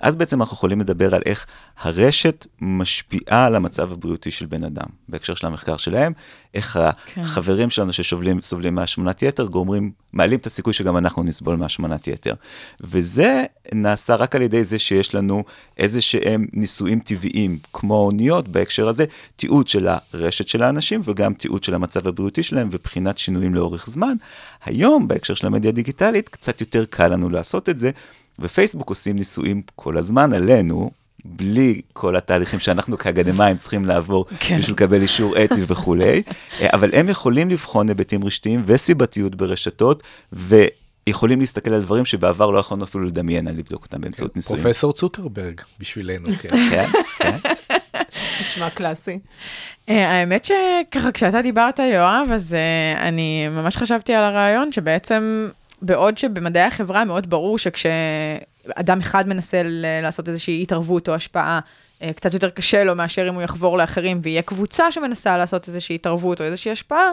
אז בעצם אנחנו יכולים לדבר על איך הרשת משפיעה על המצב הבריאותי של בן אדם. בהקשר של המחקר שלהם, איך כן. החברים שלנו שסובלים סובלים מהשמנת יתר, גורמים, מעלים את הסיכוי שגם אנחנו נסבול מהשמנת יתר. וזה נעשה רק על ידי זה שיש לנו איזה שהם ניסויים טבעיים, כמו האוניות בהקשר הזה, תיעוד של הרשת של האנשים וגם תיעוד של המצב הבריאותי שלהם ובחינת שינויים לאורך זמן. היום, בהקשר של המדיה הדיגיטלית, קצת יותר קל לנו לעשות את זה. ופייסבוק עושים ניסויים כל הזמן עלינו, בלי כל התהליכים שאנחנו כאקדמאים צריכים לעבור כן. בשביל לקבל אישור אתי וכולי, [laughs] אה, אבל הם יכולים לבחון היבטים רשתיים וסיבתיות ברשתות, ויכולים להסתכל על דברים שבעבר לא יכולנו אפילו לדמיין על לבדוק אותם באמצעות ניסויים. פרופסור צוקרברג, בשבילנו, כן. [laughs] כן, כן. [laughs] נשמע קלאסי. אה, האמת שככה, כשאתה דיברת, יואב, אז אה, אני ממש חשבתי על הרעיון שבעצם בעוד שבמדעי החברה מאוד ברור שכשאדם אחד מנסה לעשות איזושהי התערבות או השפעה, אה, קצת יותר קשה לו מאשר אם הוא יחבור לאחרים ויהיה קבוצה שמנסה לעשות איזושהי התערבות או איזושהי השפעה,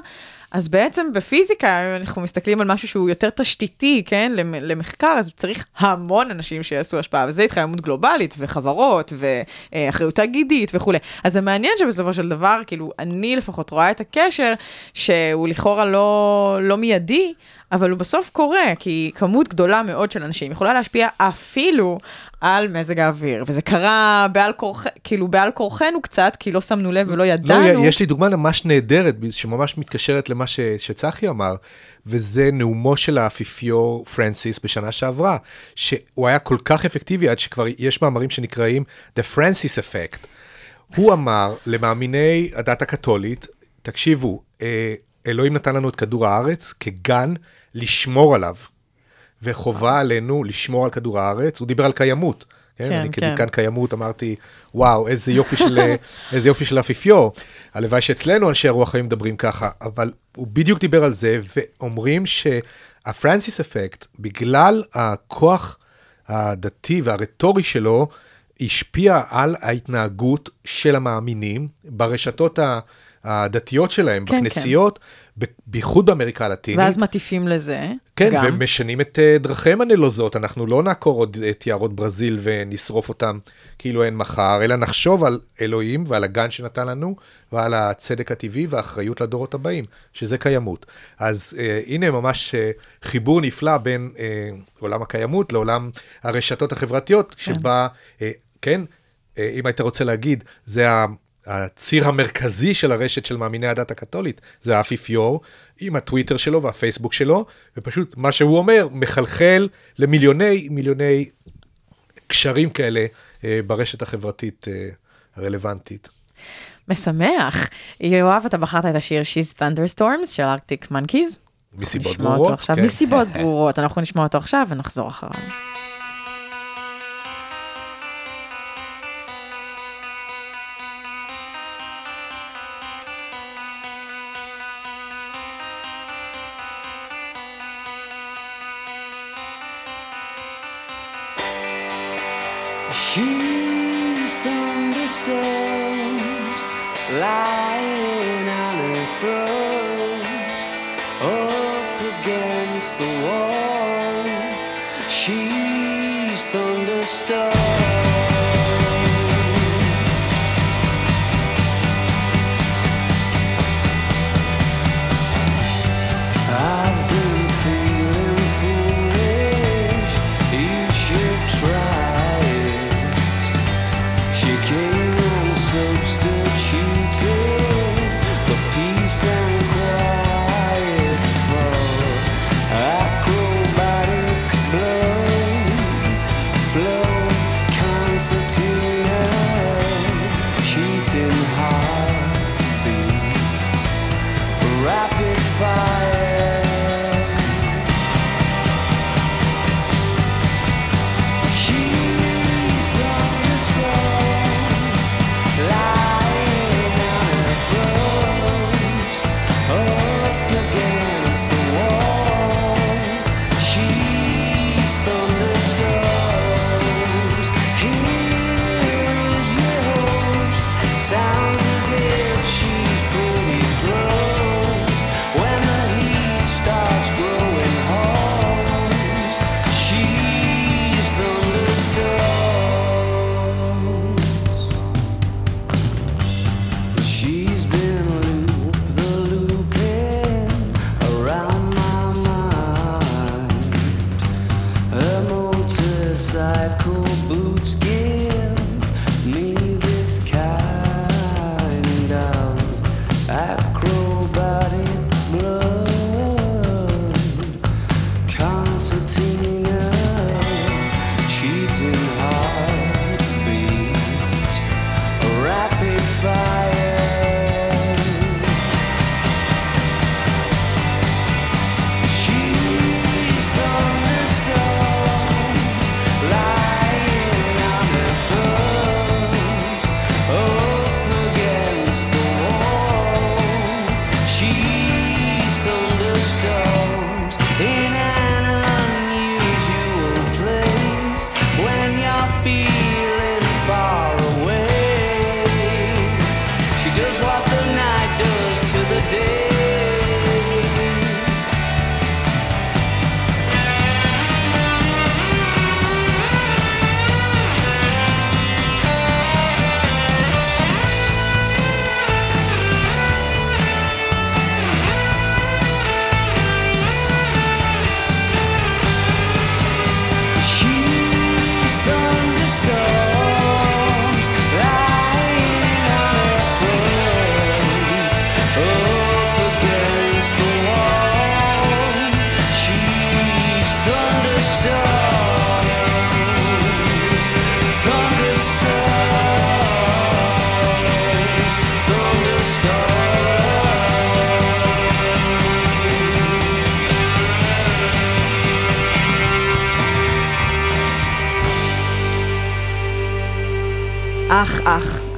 אז בעצם בפיזיקה, אם אנחנו מסתכלים על משהו שהוא יותר תשתיתי, כן, למ- למחקר, אז צריך המון אנשים שיעשו השפעה, וזה התחממות גלובלית, וחברות, ואחריות תאגידית וכולי. אז זה מעניין שבסופו של דבר, כאילו, אני לפחות רואה את הקשר, שהוא לכאורה לא, לא מיידי, אבל הוא בסוף קורה, כי כמות גדולה מאוד של אנשים יכולה להשפיע אפילו על מזג האוויר, וזה קרה בעל כורח, כאילו בעל כורחנו קצת, כי לא שמנו לב ולא לא, ידענו. יש לי דוגמה ממש נהדרת, שממש מתקשרת למה ש- שצחי אמר, וזה נאומו של האפיפיור פרנסיס בשנה שעברה, שהוא היה כל כך אפקטיבי עד שכבר יש מאמרים שנקראים The Francis Effect. הוא אמר למאמיני הדת הקתולית, תקשיבו, אה, אלוהים נתן לנו את כדור הארץ כגן לשמור עליו, וחובה עלינו לשמור על כדור הארץ, הוא דיבר על קיימות. כן, כן, אני כן. כדיקן קיימות אמרתי, וואו, איזה יופי של, [laughs] איזה יופי של אפיפיור. הלוואי שאצלנו אנשי הרוח היו מדברים ככה, אבל הוא בדיוק דיבר על זה, ואומרים שהפרנסיס אפקט, בגלל הכוח הדתי והרטורי שלו, השפיע על ההתנהגות של המאמינים ברשתות הדתיות שלהם, כן, בכנסיות, ב- בייחוד באמריקה הלטינית. ואז מטיפים לזה. כן, גם. ומשנים את אה, דרכיהם הנלוזות, אנחנו לא נעקור עוד את יערות ברזיל ונשרוף אותם כאילו אין מחר, אלא נחשוב על אלוהים ועל הגן שנתן לנו, ועל הצדק הטבעי והאחריות לדורות הבאים, שזה קיימות. אז אה, הנה ממש אה, חיבור נפלא בין אה, עולם הקיימות לעולם הרשתות החברתיות, שבה, אה, כן, אה, אם היית רוצה להגיד, זה ה... הציר המרכזי של הרשת של מאמיני הדת הקתולית, זה האפיפיור, עם הטוויטר שלו והפייסבוק שלו, ופשוט מה שהוא אומר מחלחל למיליוני מיליוני קשרים כאלה אה, ברשת החברתית אה, הרלוונטית. משמח. יואב, אתה בחרת את השיר She's Thunderstorms של ארקטיק מנקיז. מסיבות ברורות, כן. מסיבות ברורות, אנחנו נשמע אותו עכשיו ונחזור אחריו. She's thunderstorms lying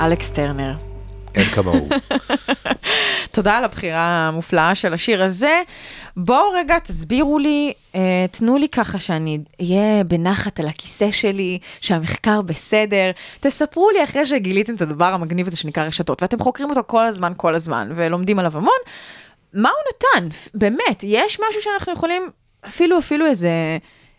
אלכס טרנר. אין כמוהו. [laughs] תודה על הבחירה המופלאה של השיר הזה. בואו רגע תסבירו לי, אה, תנו לי ככה שאני אהיה בנחת על הכיסא שלי, שהמחקר בסדר. תספרו לי אחרי שגיליתם את הדבר המגניב הזה שנקרא רשתות, ואתם חוקרים אותו כל הזמן, כל הזמן, ולומדים עליו המון. מה הוא נתן? באמת, יש משהו שאנחנו יכולים, אפילו, אפילו איזה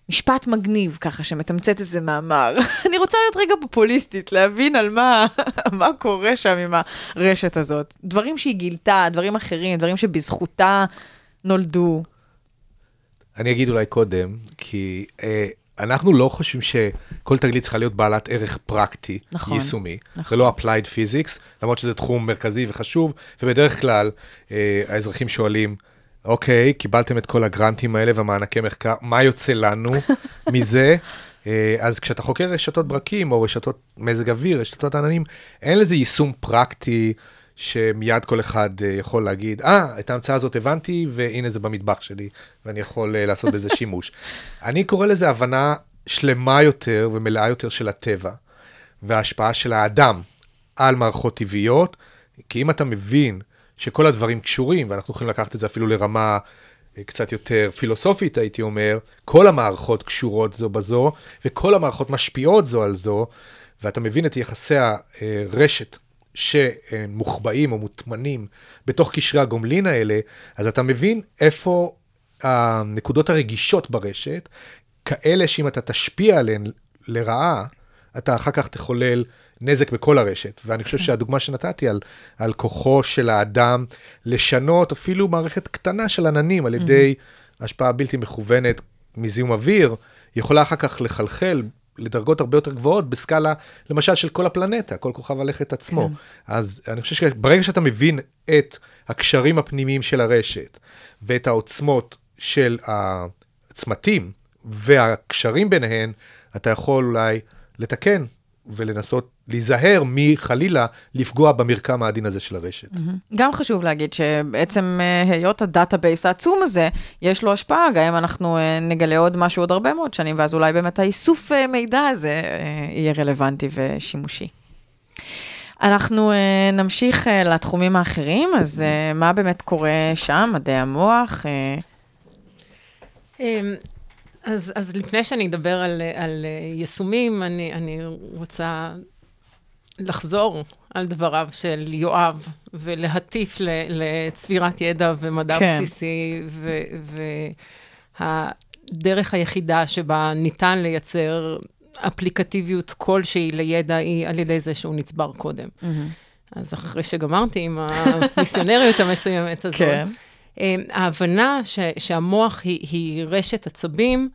משפט מגניב ככה שמתמצת איזה מאמר. [laughs] אני רוצה להיות רגע פופוליסטית, להבין על מה, [laughs] מה קורה שם עם הרשת הזאת. דברים שהיא גילתה, דברים אחרים, דברים שבזכותה נולדו. אני אגיד אולי קודם, כי אה, אנחנו לא חושבים שכל תגלית צריכה להיות בעלת ערך פרקטי, נכון, יישומי. נכון. זה לא applied physics, למרות שזה תחום מרכזי וחשוב, ובדרך כלל אה, האזרחים שואלים, אוקיי, קיבלתם את כל הגרנטים האלה והמענקי מחקר, מה יוצא לנו [laughs] מזה? אה, אז כשאתה חוקר רשתות ברקים או רשתות מזג אוויר, רשתות עננים, אין לזה יישום פרקטי שמיד כל אחד אה, יכול להגיד, אה, את ההמצאה הזאת הבנתי, והנה זה במטבח שלי, ואני יכול אה, לעשות בזה [laughs] שימוש. אני קורא לזה הבנה שלמה יותר ומלאה יותר של הטבע, וההשפעה של האדם על מערכות טבעיות, כי אם אתה מבין שכל הדברים קשורים, ואנחנו יכולים לקחת את זה אפילו לרמה אה, קצת יותר פילוסופית, הייתי אומר, כל המערכות קשורות זו בזו, וכל המערכות משפיעות זו על זו, ואתה מבין את יחסי הרשת שמוחבאים או מוטמנים בתוך קשרי הגומלין האלה, אז אתה מבין איפה הנקודות הרגישות ברשת, כאלה שאם אתה תשפיע עליהן לרעה, אתה אחר כך תחולל נזק בכל הרשת. ואני חושב שהדוגמה שנתתי על, על כוחו של האדם לשנות אפילו מערכת קטנה של עננים על ידי השפעה בלתי מכוונת מזיהום אוויר, יכולה אחר כך לחלחל לדרגות הרבה יותר גבוהות בסקאלה, למשל, של כל הפלנטה, כל כוכב הלכת עצמו. כן. אז אני חושב שברגע שאתה מבין את הקשרים הפנימיים של הרשת ואת העוצמות של הצמתים והקשרים ביניהן, אתה יכול אולי לתקן ולנסות להיזהר מחלילה לפגוע במרקם העדין הזה של הרשת. גם חשוב להגיד שבעצם אה, היות ה database העצום הזה, יש לו השפעה, גם אם אנחנו אה, נגלה עוד משהו עוד הרבה מאוד שנים, ואז אולי באמת האיסוף אה, מידע הזה יהיה רלוונטי ושימושי. אנחנו אה, נמשיך אה, לתחומים האחרים, אז אה, מה באמת קורה שם, מדעי המוח? אה, אמ, אז, אז לפני שאני אדבר על, על אה, יישומים, אני, אני רוצה לחזור על דבריו של יואב, ולהטיף ל, לצבירת ידע ומדע כן. בסיסי, והדרך היחידה שבה ניתן לייצר אפליקטיביות כלשהי לידע היא על ידי זה שהוא נצבר קודם. אז אחרי שגמרתי עם המיסיונריות המסוימת הזאת, כן. אמ, ההבנה ש, שהמוח היא, היא רשת עצבים,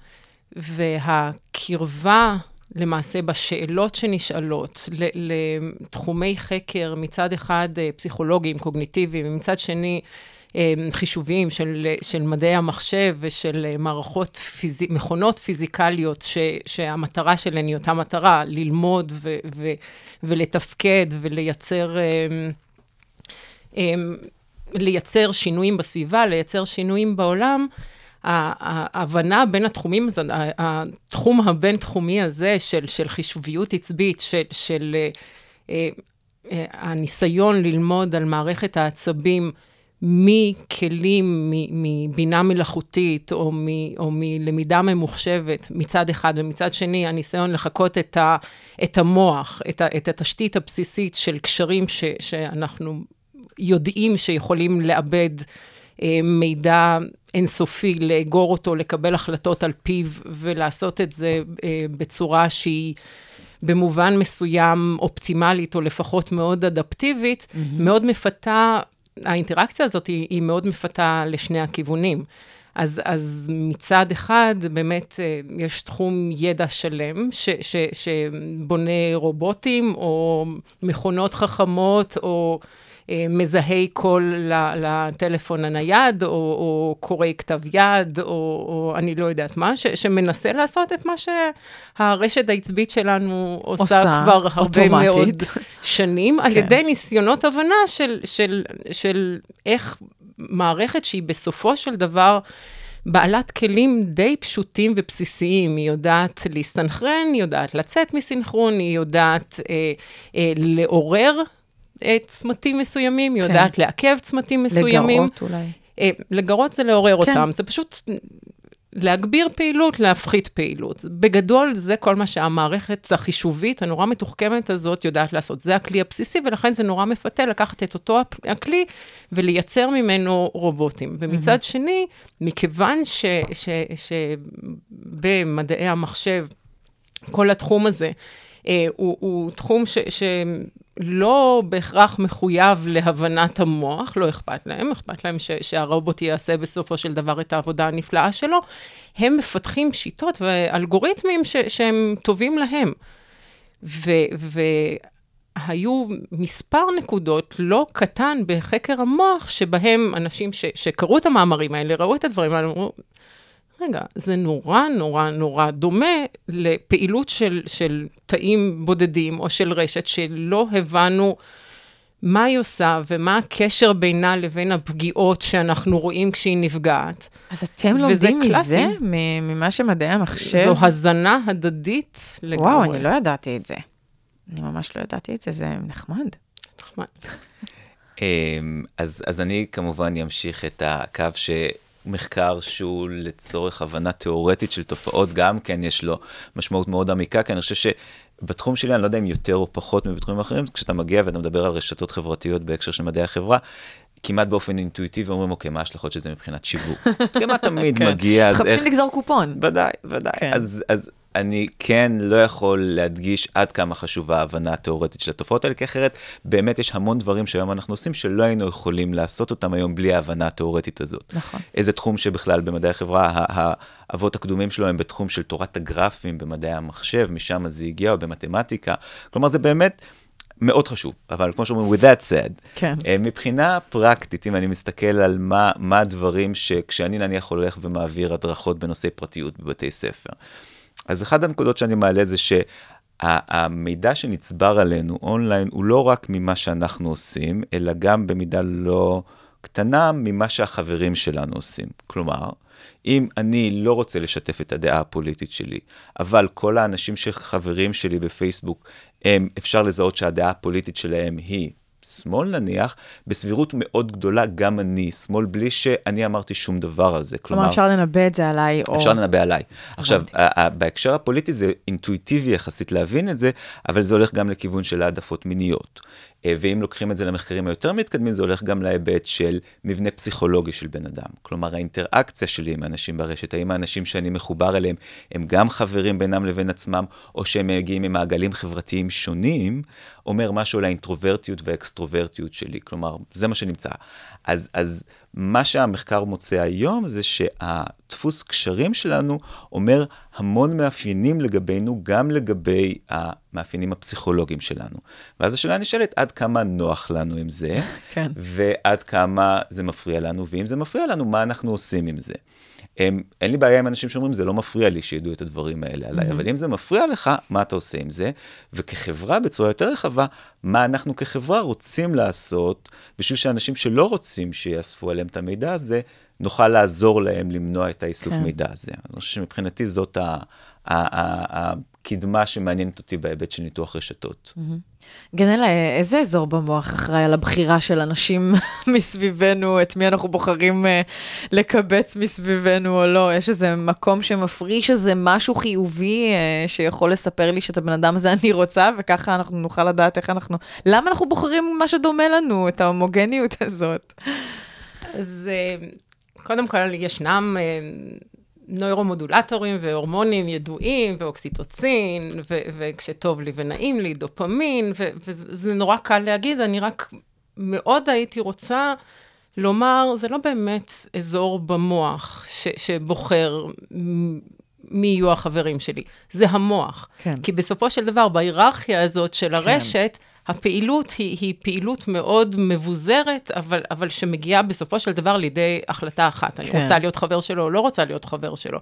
והקרבה למעשה בשאלות שנשאלות לתחומי חקר, מצד אחד אה, פסיכולוגיים, קוגניטיביים, ומצד שני אה, חישוביים של, של מדעי המחשב ושל אה, מערכות, פיזי, מכונות פיזיקליות, ש, שהמטרה שלהן היא אותה מטרה, ללמוד ו, ו, ולתפקד ולייצר... לייצר שינויים בסביבה, לייצר שינויים בעולם, ההבנה בין התחומים, התחום הבין-תחומי הזה של, של חישוביות עצבית, של, של אה, אה, אה, הניסיון ללמוד על מערכת העצבים מכלים, מבינה מלאכותית או, מ- או מלמידה ממוחשבת מצד אחד, ומצד שני הניסיון לחקות את, ה- את המוח, את, ה- את התשתית הבסיסית של קשרים ש- שאנחנו יודעים שיכולים לאבד מידע אינסופי, לאגור אותו, לקבל החלטות על פיו ולעשות את זה אה, בצורה שהיא... במובן מסוים אופטימלית, או לפחות מאוד אדפטיבית, mm-hmm. מאוד מפתה, האינטראקציה הזאת היא, היא מאוד מפתה לשני הכיוונים. אז, אז מצד אחד, באמת, אה, יש תחום ידע שלם, ש, ש, שבונה רובוטים, או מכונות חכמות, או אה, מזהי קול לטלפון הנייד, או, או קורא כתב יד, או, או אני לא יודעת מה, ש, שמנסה לעשות את מה שהרשת העצבית שלנו עושה, עושה כבר הרבה אוטומטית. מאוד שנים, כן. על ידי ניסיונות הבנה של, של, של איך מערכת שהיא בסופו של דבר... בעלת כלים די פשוטים ובסיסיים. היא יודעת להסתנכרן, היא יודעת לצאת מסנכרון, היא יודעת אה, אה, לעורר אה, צמתים מסוימים, היא כן. יודעת לעכב צמתים מסוימים. לגרות אולי. אה, לגרות זה לעורר כן. אותם, זה פשוט להגביר פעילות, להפחית פעילות. בגדול, זה כל מה שהמערכת החישובית, הנורא מתוחכמת הזאת, יודעת לעשות. זה הכלי הבסיסי, ולכן זה נורא מפתה לקחת את אותו הכלי ולייצר ממנו רובוטים. ומצד mm-hmm. שני, מכיוון שבמדעי המחשב, כל התחום הזה, אה, הוא, הוא תחום ש, שלא בהכרח מחויב להבנת המוח, לא אכפת להם, אכפת להם ש, שהרובוט יעשה בסופו של דבר את העבודה הנפלאה שלו. הם מפתחים שיטות ואלגוריתמים ש, שהם טובים להם. ו, והיו מספר נקודות לא קטן בחקר המוח, שבהם אנשים ש, שקראו את המאמרים האלה, ראו את הדברים האלה, אמרו, רגע, זה נורא נורא נורא דומה לפעילות של, של תאים בודדים או של רשת שלא הבנו מה היא עושה ומה הקשר בינה לבין הפגיעות שאנחנו רואים כשהיא נפגעת. אז אתם לומדים מזה? ממה שמדעי המחשב? זו הזנה הדדית לגמרי. וואו, אני לא ידעתי את זה. אני ממש לא ידעתי את זה, זה נחמד. נחמד. אמ, אז, אז אני כמובן אמשיך את הקו ש... מחקר שהוא לצורך הבנה תיאורטית של תופעות, גם כן יש לו משמעות מאוד עמיקה, כי אני חושב שבתחום שלי, אני לא יודע אם יותר או פחות מבתחומים אחרים, כשאתה מגיע ואתה מדבר על רשתות חברתיות בהקשר של מדעי החברה, כמעט באופן אינטואיטיבי אומרים, אוקיי, מה ההשלכות של זה מבחינת שיווק? [laughs] כמעט תמיד כן. מגיע, אז איך... מחפשים לגזור קופון. ודאי, ודאי. כן. אז, אז אני כן לא יכול להדגיש עד כמה חשובה ההבנה התיאורטית של התופעות האלה, כי אחרת באמת יש המון דברים שהיום אנחנו עושים שלא היינו יכולים לעשות אותם היום בלי ההבנה התיאורטית הזאת. נכון. איזה תחום שבכלל במדעי החברה, האבות הקדומים שלו הם בתחום של תורת הגרפים, במדעי המחשב, משם זה הגיע, או במתמטיקה. כלומר, זה באמת... מאוד חשוב, אבל כמו שאומרים, with that said, כן. אה, מבחינה פרקטית, אם אני מסתכל על מה, מה הדברים שכשאני נניח הולך ומעביר הדרכות בנושאי פרטיות בבתי ספר, אז אחת הנקודות שאני מעלה זה שהמידע שנצבר עלינו אונליין הוא לא רק ממה שאנחנו עושים, אלא גם במידה לא קטנה ממה שהחברים שלנו עושים. כלומר, אם אני לא רוצה לשתף את הדעה הפוליטית שלי, אבל כל האנשים שחברים שלי בפייסבוק, הם, אפשר לזהות שהדעה הפוליטית שלהם היא שמאל נניח, בסבירות מאוד גדולה גם אני שמאל, בלי שאני אמרתי שום דבר על זה. כלומר, אפשר לנבא את זה עליי, או... אפשר לנבא עליי. עכשיו, בהקשר הפוליטי זה אינטואיטיבי יחסית להבין את זה, אבל זה הולך גם לכיוון של העדפות מיניות. אה, ואם לוקחים את זה למחקרים היותר מתקדמים, זה הולך גם להיבט של מבנה פסיכולוגי של בן אדם. כלומר, האינטראקציה שלי עם אנשים ברשת, האם האנשים שאני מחובר אליהם הם גם חברים בינם לבין עצמם, או שהם מגיעים ממעגלים חברתיים שונים, אומר משהו על האינטרוברטיות והאקסטרוברטיות שלי. כלומר, זה מה שנמצא. אז, אז מה שהמחקר מוצא היום זה שהדפוס קשרים שלנו אומר המון מאפיינים לגבינו, גם לגבי המאפיינים הפסיכולוגיים שלנו. ואז השאלה נשאלת, עד כמה נוח לנו עם זה, כן. ועד כמה זה מפריע לנו, ואם זה מפריע לנו, מה אנחנו עושים עם זה. הם, אין לי בעיה עם אנשים שאומרים, זה לא מפריע לי שידעו את הדברים האלה עליי, mm-hmm. אבל אם זה מפריע לך, מה אתה עושה עם זה? וכחברה, בצורה יותר רחבה, מה אנחנו כחברה רוצים לעשות בשביל שאנשים שלא רוצים שיאספו עליהם את המידע הזה, נוכל לעזור להם למנוע את האיסוף כן. מידע הזה. אני חושב שמבחינתי זאת ה... קדמה שמעניינת אותי בהיבט של ניתוח רשתות. גנלה, איזה אזור במוח אחראי על הבחירה של אנשים [laughs] מסביבנו, את מי אנחנו בוחרים אה, לקבץ מסביבנו או לא? יש איזה מקום שמפריש איזה משהו חיובי אה, שיכול לספר לי שאת הבן אדם הזה אני רוצה, וככה אנחנו נוכל לדעת איך אנחנו... למה אנחנו בוחרים מה שדומה לנו, את ההומוגניות הזאת? אז אה, קודם כל, ישנם אה, נוירומודולטורים והורמונים ידועים, ואוקסיטוצין, ו- וכשטוב לי ונעים לי, דופמין, ו- וזה נורא קל להגיד, אני רק מאוד הייתי רוצה לומר, זה לא באמת אזור במוח ש- שבוחר מי יהיו החברים שלי, זה המוח. כן. כי בסופו של דבר, בהיררכיה הזאת של הרשת, הפעילות היא, היא פעילות מאוד מבוזרת, אבל, אבל שמגיעה בסופו של דבר לידי החלטה אחת. אני כן. רוצה להיות חבר שלו או לא רוצה להיות חבר שלו.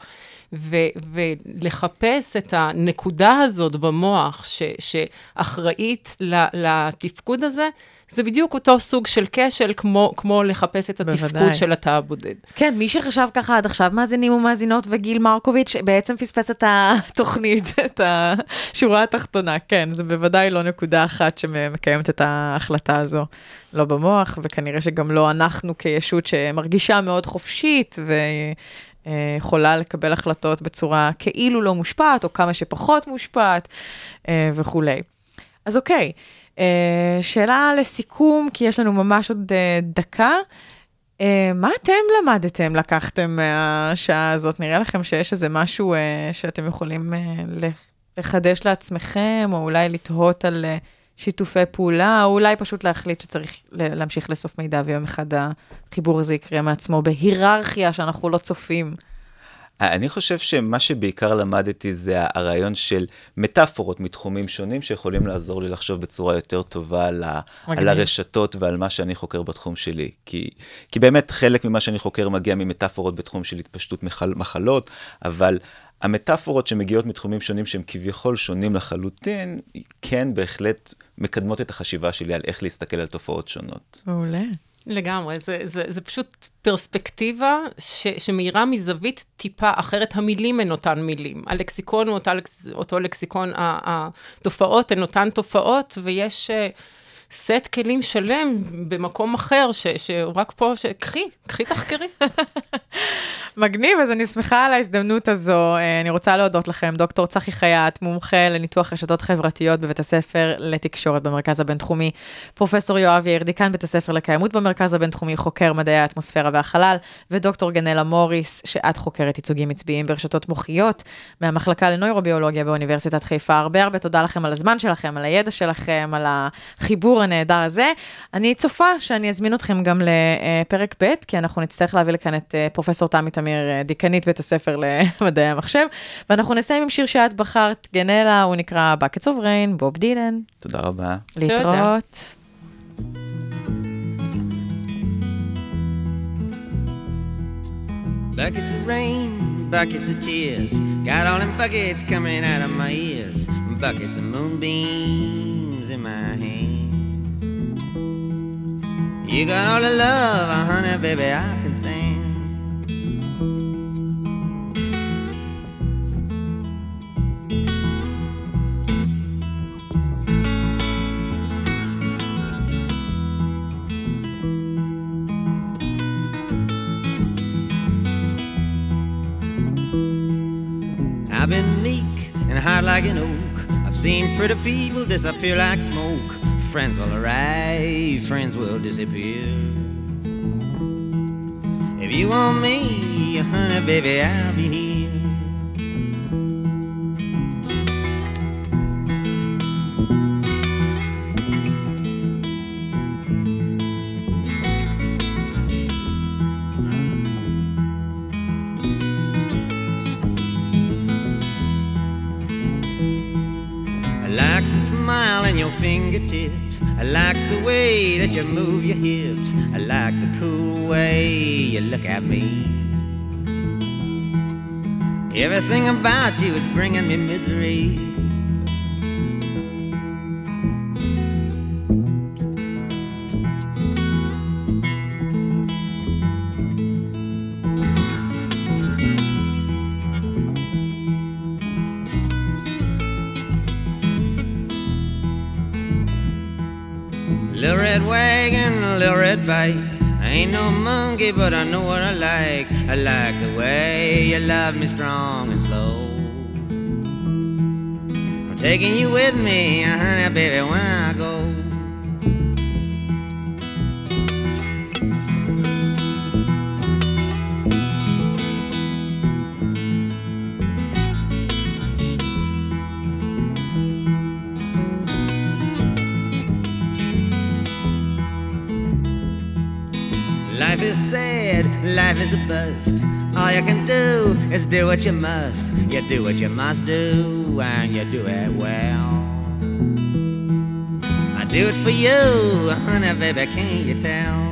ו, ולחפש את הנקודה הזאת במוח ש, שאחראית לתפקוד הזה, זה בדיוק אותו סוג של כשל, כמו, כמו לחפש את התפקוד בוודאי. של התא הבודד. כן, מי שחשב ככה עד עכשיו, מאזינים ומאזינות וגיל מרקוביץ', בעצם פספס את התוכנית, [laughs] את השורה התחתונה. כן, זה בוודאי לא נקודה אחת שמקיימת את ההחלטה הזו. לא במוח, וכנראה שגם לא אנחנו כישות שמרגישה מאוד חופשית ויכולה לקבל החלטות בצורה כאילו לא מושפעת, או כמה שפחות מושפעת אה, וכולי. אז אוקיי, אה, שאלה לסיכום, כי יש לנו ממש עוד אה, דקה. אה, מה אתם למדתם, לקחתם מהשעה הזאת? נראה לכם שיש איזה משהו אה, שאתם יכולים אה, לחדש לעצמכם, או אולי לתהות על אה, שיתופי פעולה, או אולי פשוט להחליט שצריך להמשיך לאסוף מידע, ויום אחד החיבור הזה יקרה מעצמו בהיררכיה שאנחנו לא צופים. אני חושב שמה שבעיקר למדתי זה הרעיון של מטאפורות מתחומים שונים שיכולים לעזור לי לחשוב בצורה יותר טובה על, ה. על הרשתות ועל מה שאני חוקר בתחום שלי. כי, כי באמת חלק ממה שאני חוקר מגיע ממטאפורות בתחום של התפשטות מחל, מחלות, אבל המטאפורות שמגיעות מתחומים שונים שהם כביכול שונים לחלוטין, כן בהחלט מקדמות את החשיבה שלי על איך להסתכל על תופעות שונות. מעולה. לגמרי, זה, זה, זה פשוט פרספקטיבה ש, שמאירה מזווית טיפה אחרת. המילים הן אותן מילים, הלקסיקון הוא אותה, אותו לקסיקון, התופעות הן אותן תופעות, ויש אה, סט כלים שלם במקום אחר, ש, שרק פה, ש... קחי, קחי תחקרי. [laughs] מגניב, אז אני שמחה על ההזדמנות הזו. אה, אני רוצה להודות לכם, דוקטור צחי חייט, מומחה לניתוח רשתות חברתיות בבית הספר לתקשורת במרכז הבינתחומי, פרופסור יואב יאיר, דיקן בית הספר לקיימות במרכז הבינתחומי, חוקר מדעי האטמוספירה והחלל, ודוקטור גנלה מוריס, שאת חוקרת ייצוגים עצביים ברשתות מוחיות, מהמחלקה לנוירוביולוגיה באוניברסיטת חיפה. הרבה הרבה תודה לכם על הזמן שלכם, על הידע שלכם, על החיבור הנהדר הזה. אני צופה שאני אזמין אתכם גם לפרק ב', כי אנחנו נצטרך להביא לכאן את אה, פרופסור תמי תמיר, אה, דיקנית בית הספר למדעי המחשב, ואנחנו נסיים עם שיר שאת בחרת, גנלה, הוא נקרא Buckets of Rain, בוב דילן. תודה רבה. להתראות. Buckets of rain, buckets of tears. Got all them buckets coming out of my ears. Buckets of moonbeams in my hand. You got all the love, uh, honey, baby, I can stand. I've been meek and hard like an oak. I've seen pretty people disappear like smoke. Friends will arrive, friends will disappear. If you want me, honey, baby, I'll be here. Smile your fingertips. I like the way that you move your hips. I like the cool way you look at me. Everything about you is bringing me misery. I ain't no monkey, but I know what I like. I like the way you love me strong and slow. I'm taking you with me, honey, baby, when I go. Is a bust. All you can do is do what you must. You do what you must do, and you do it well. I do it for you, honey, baby, can't you tell?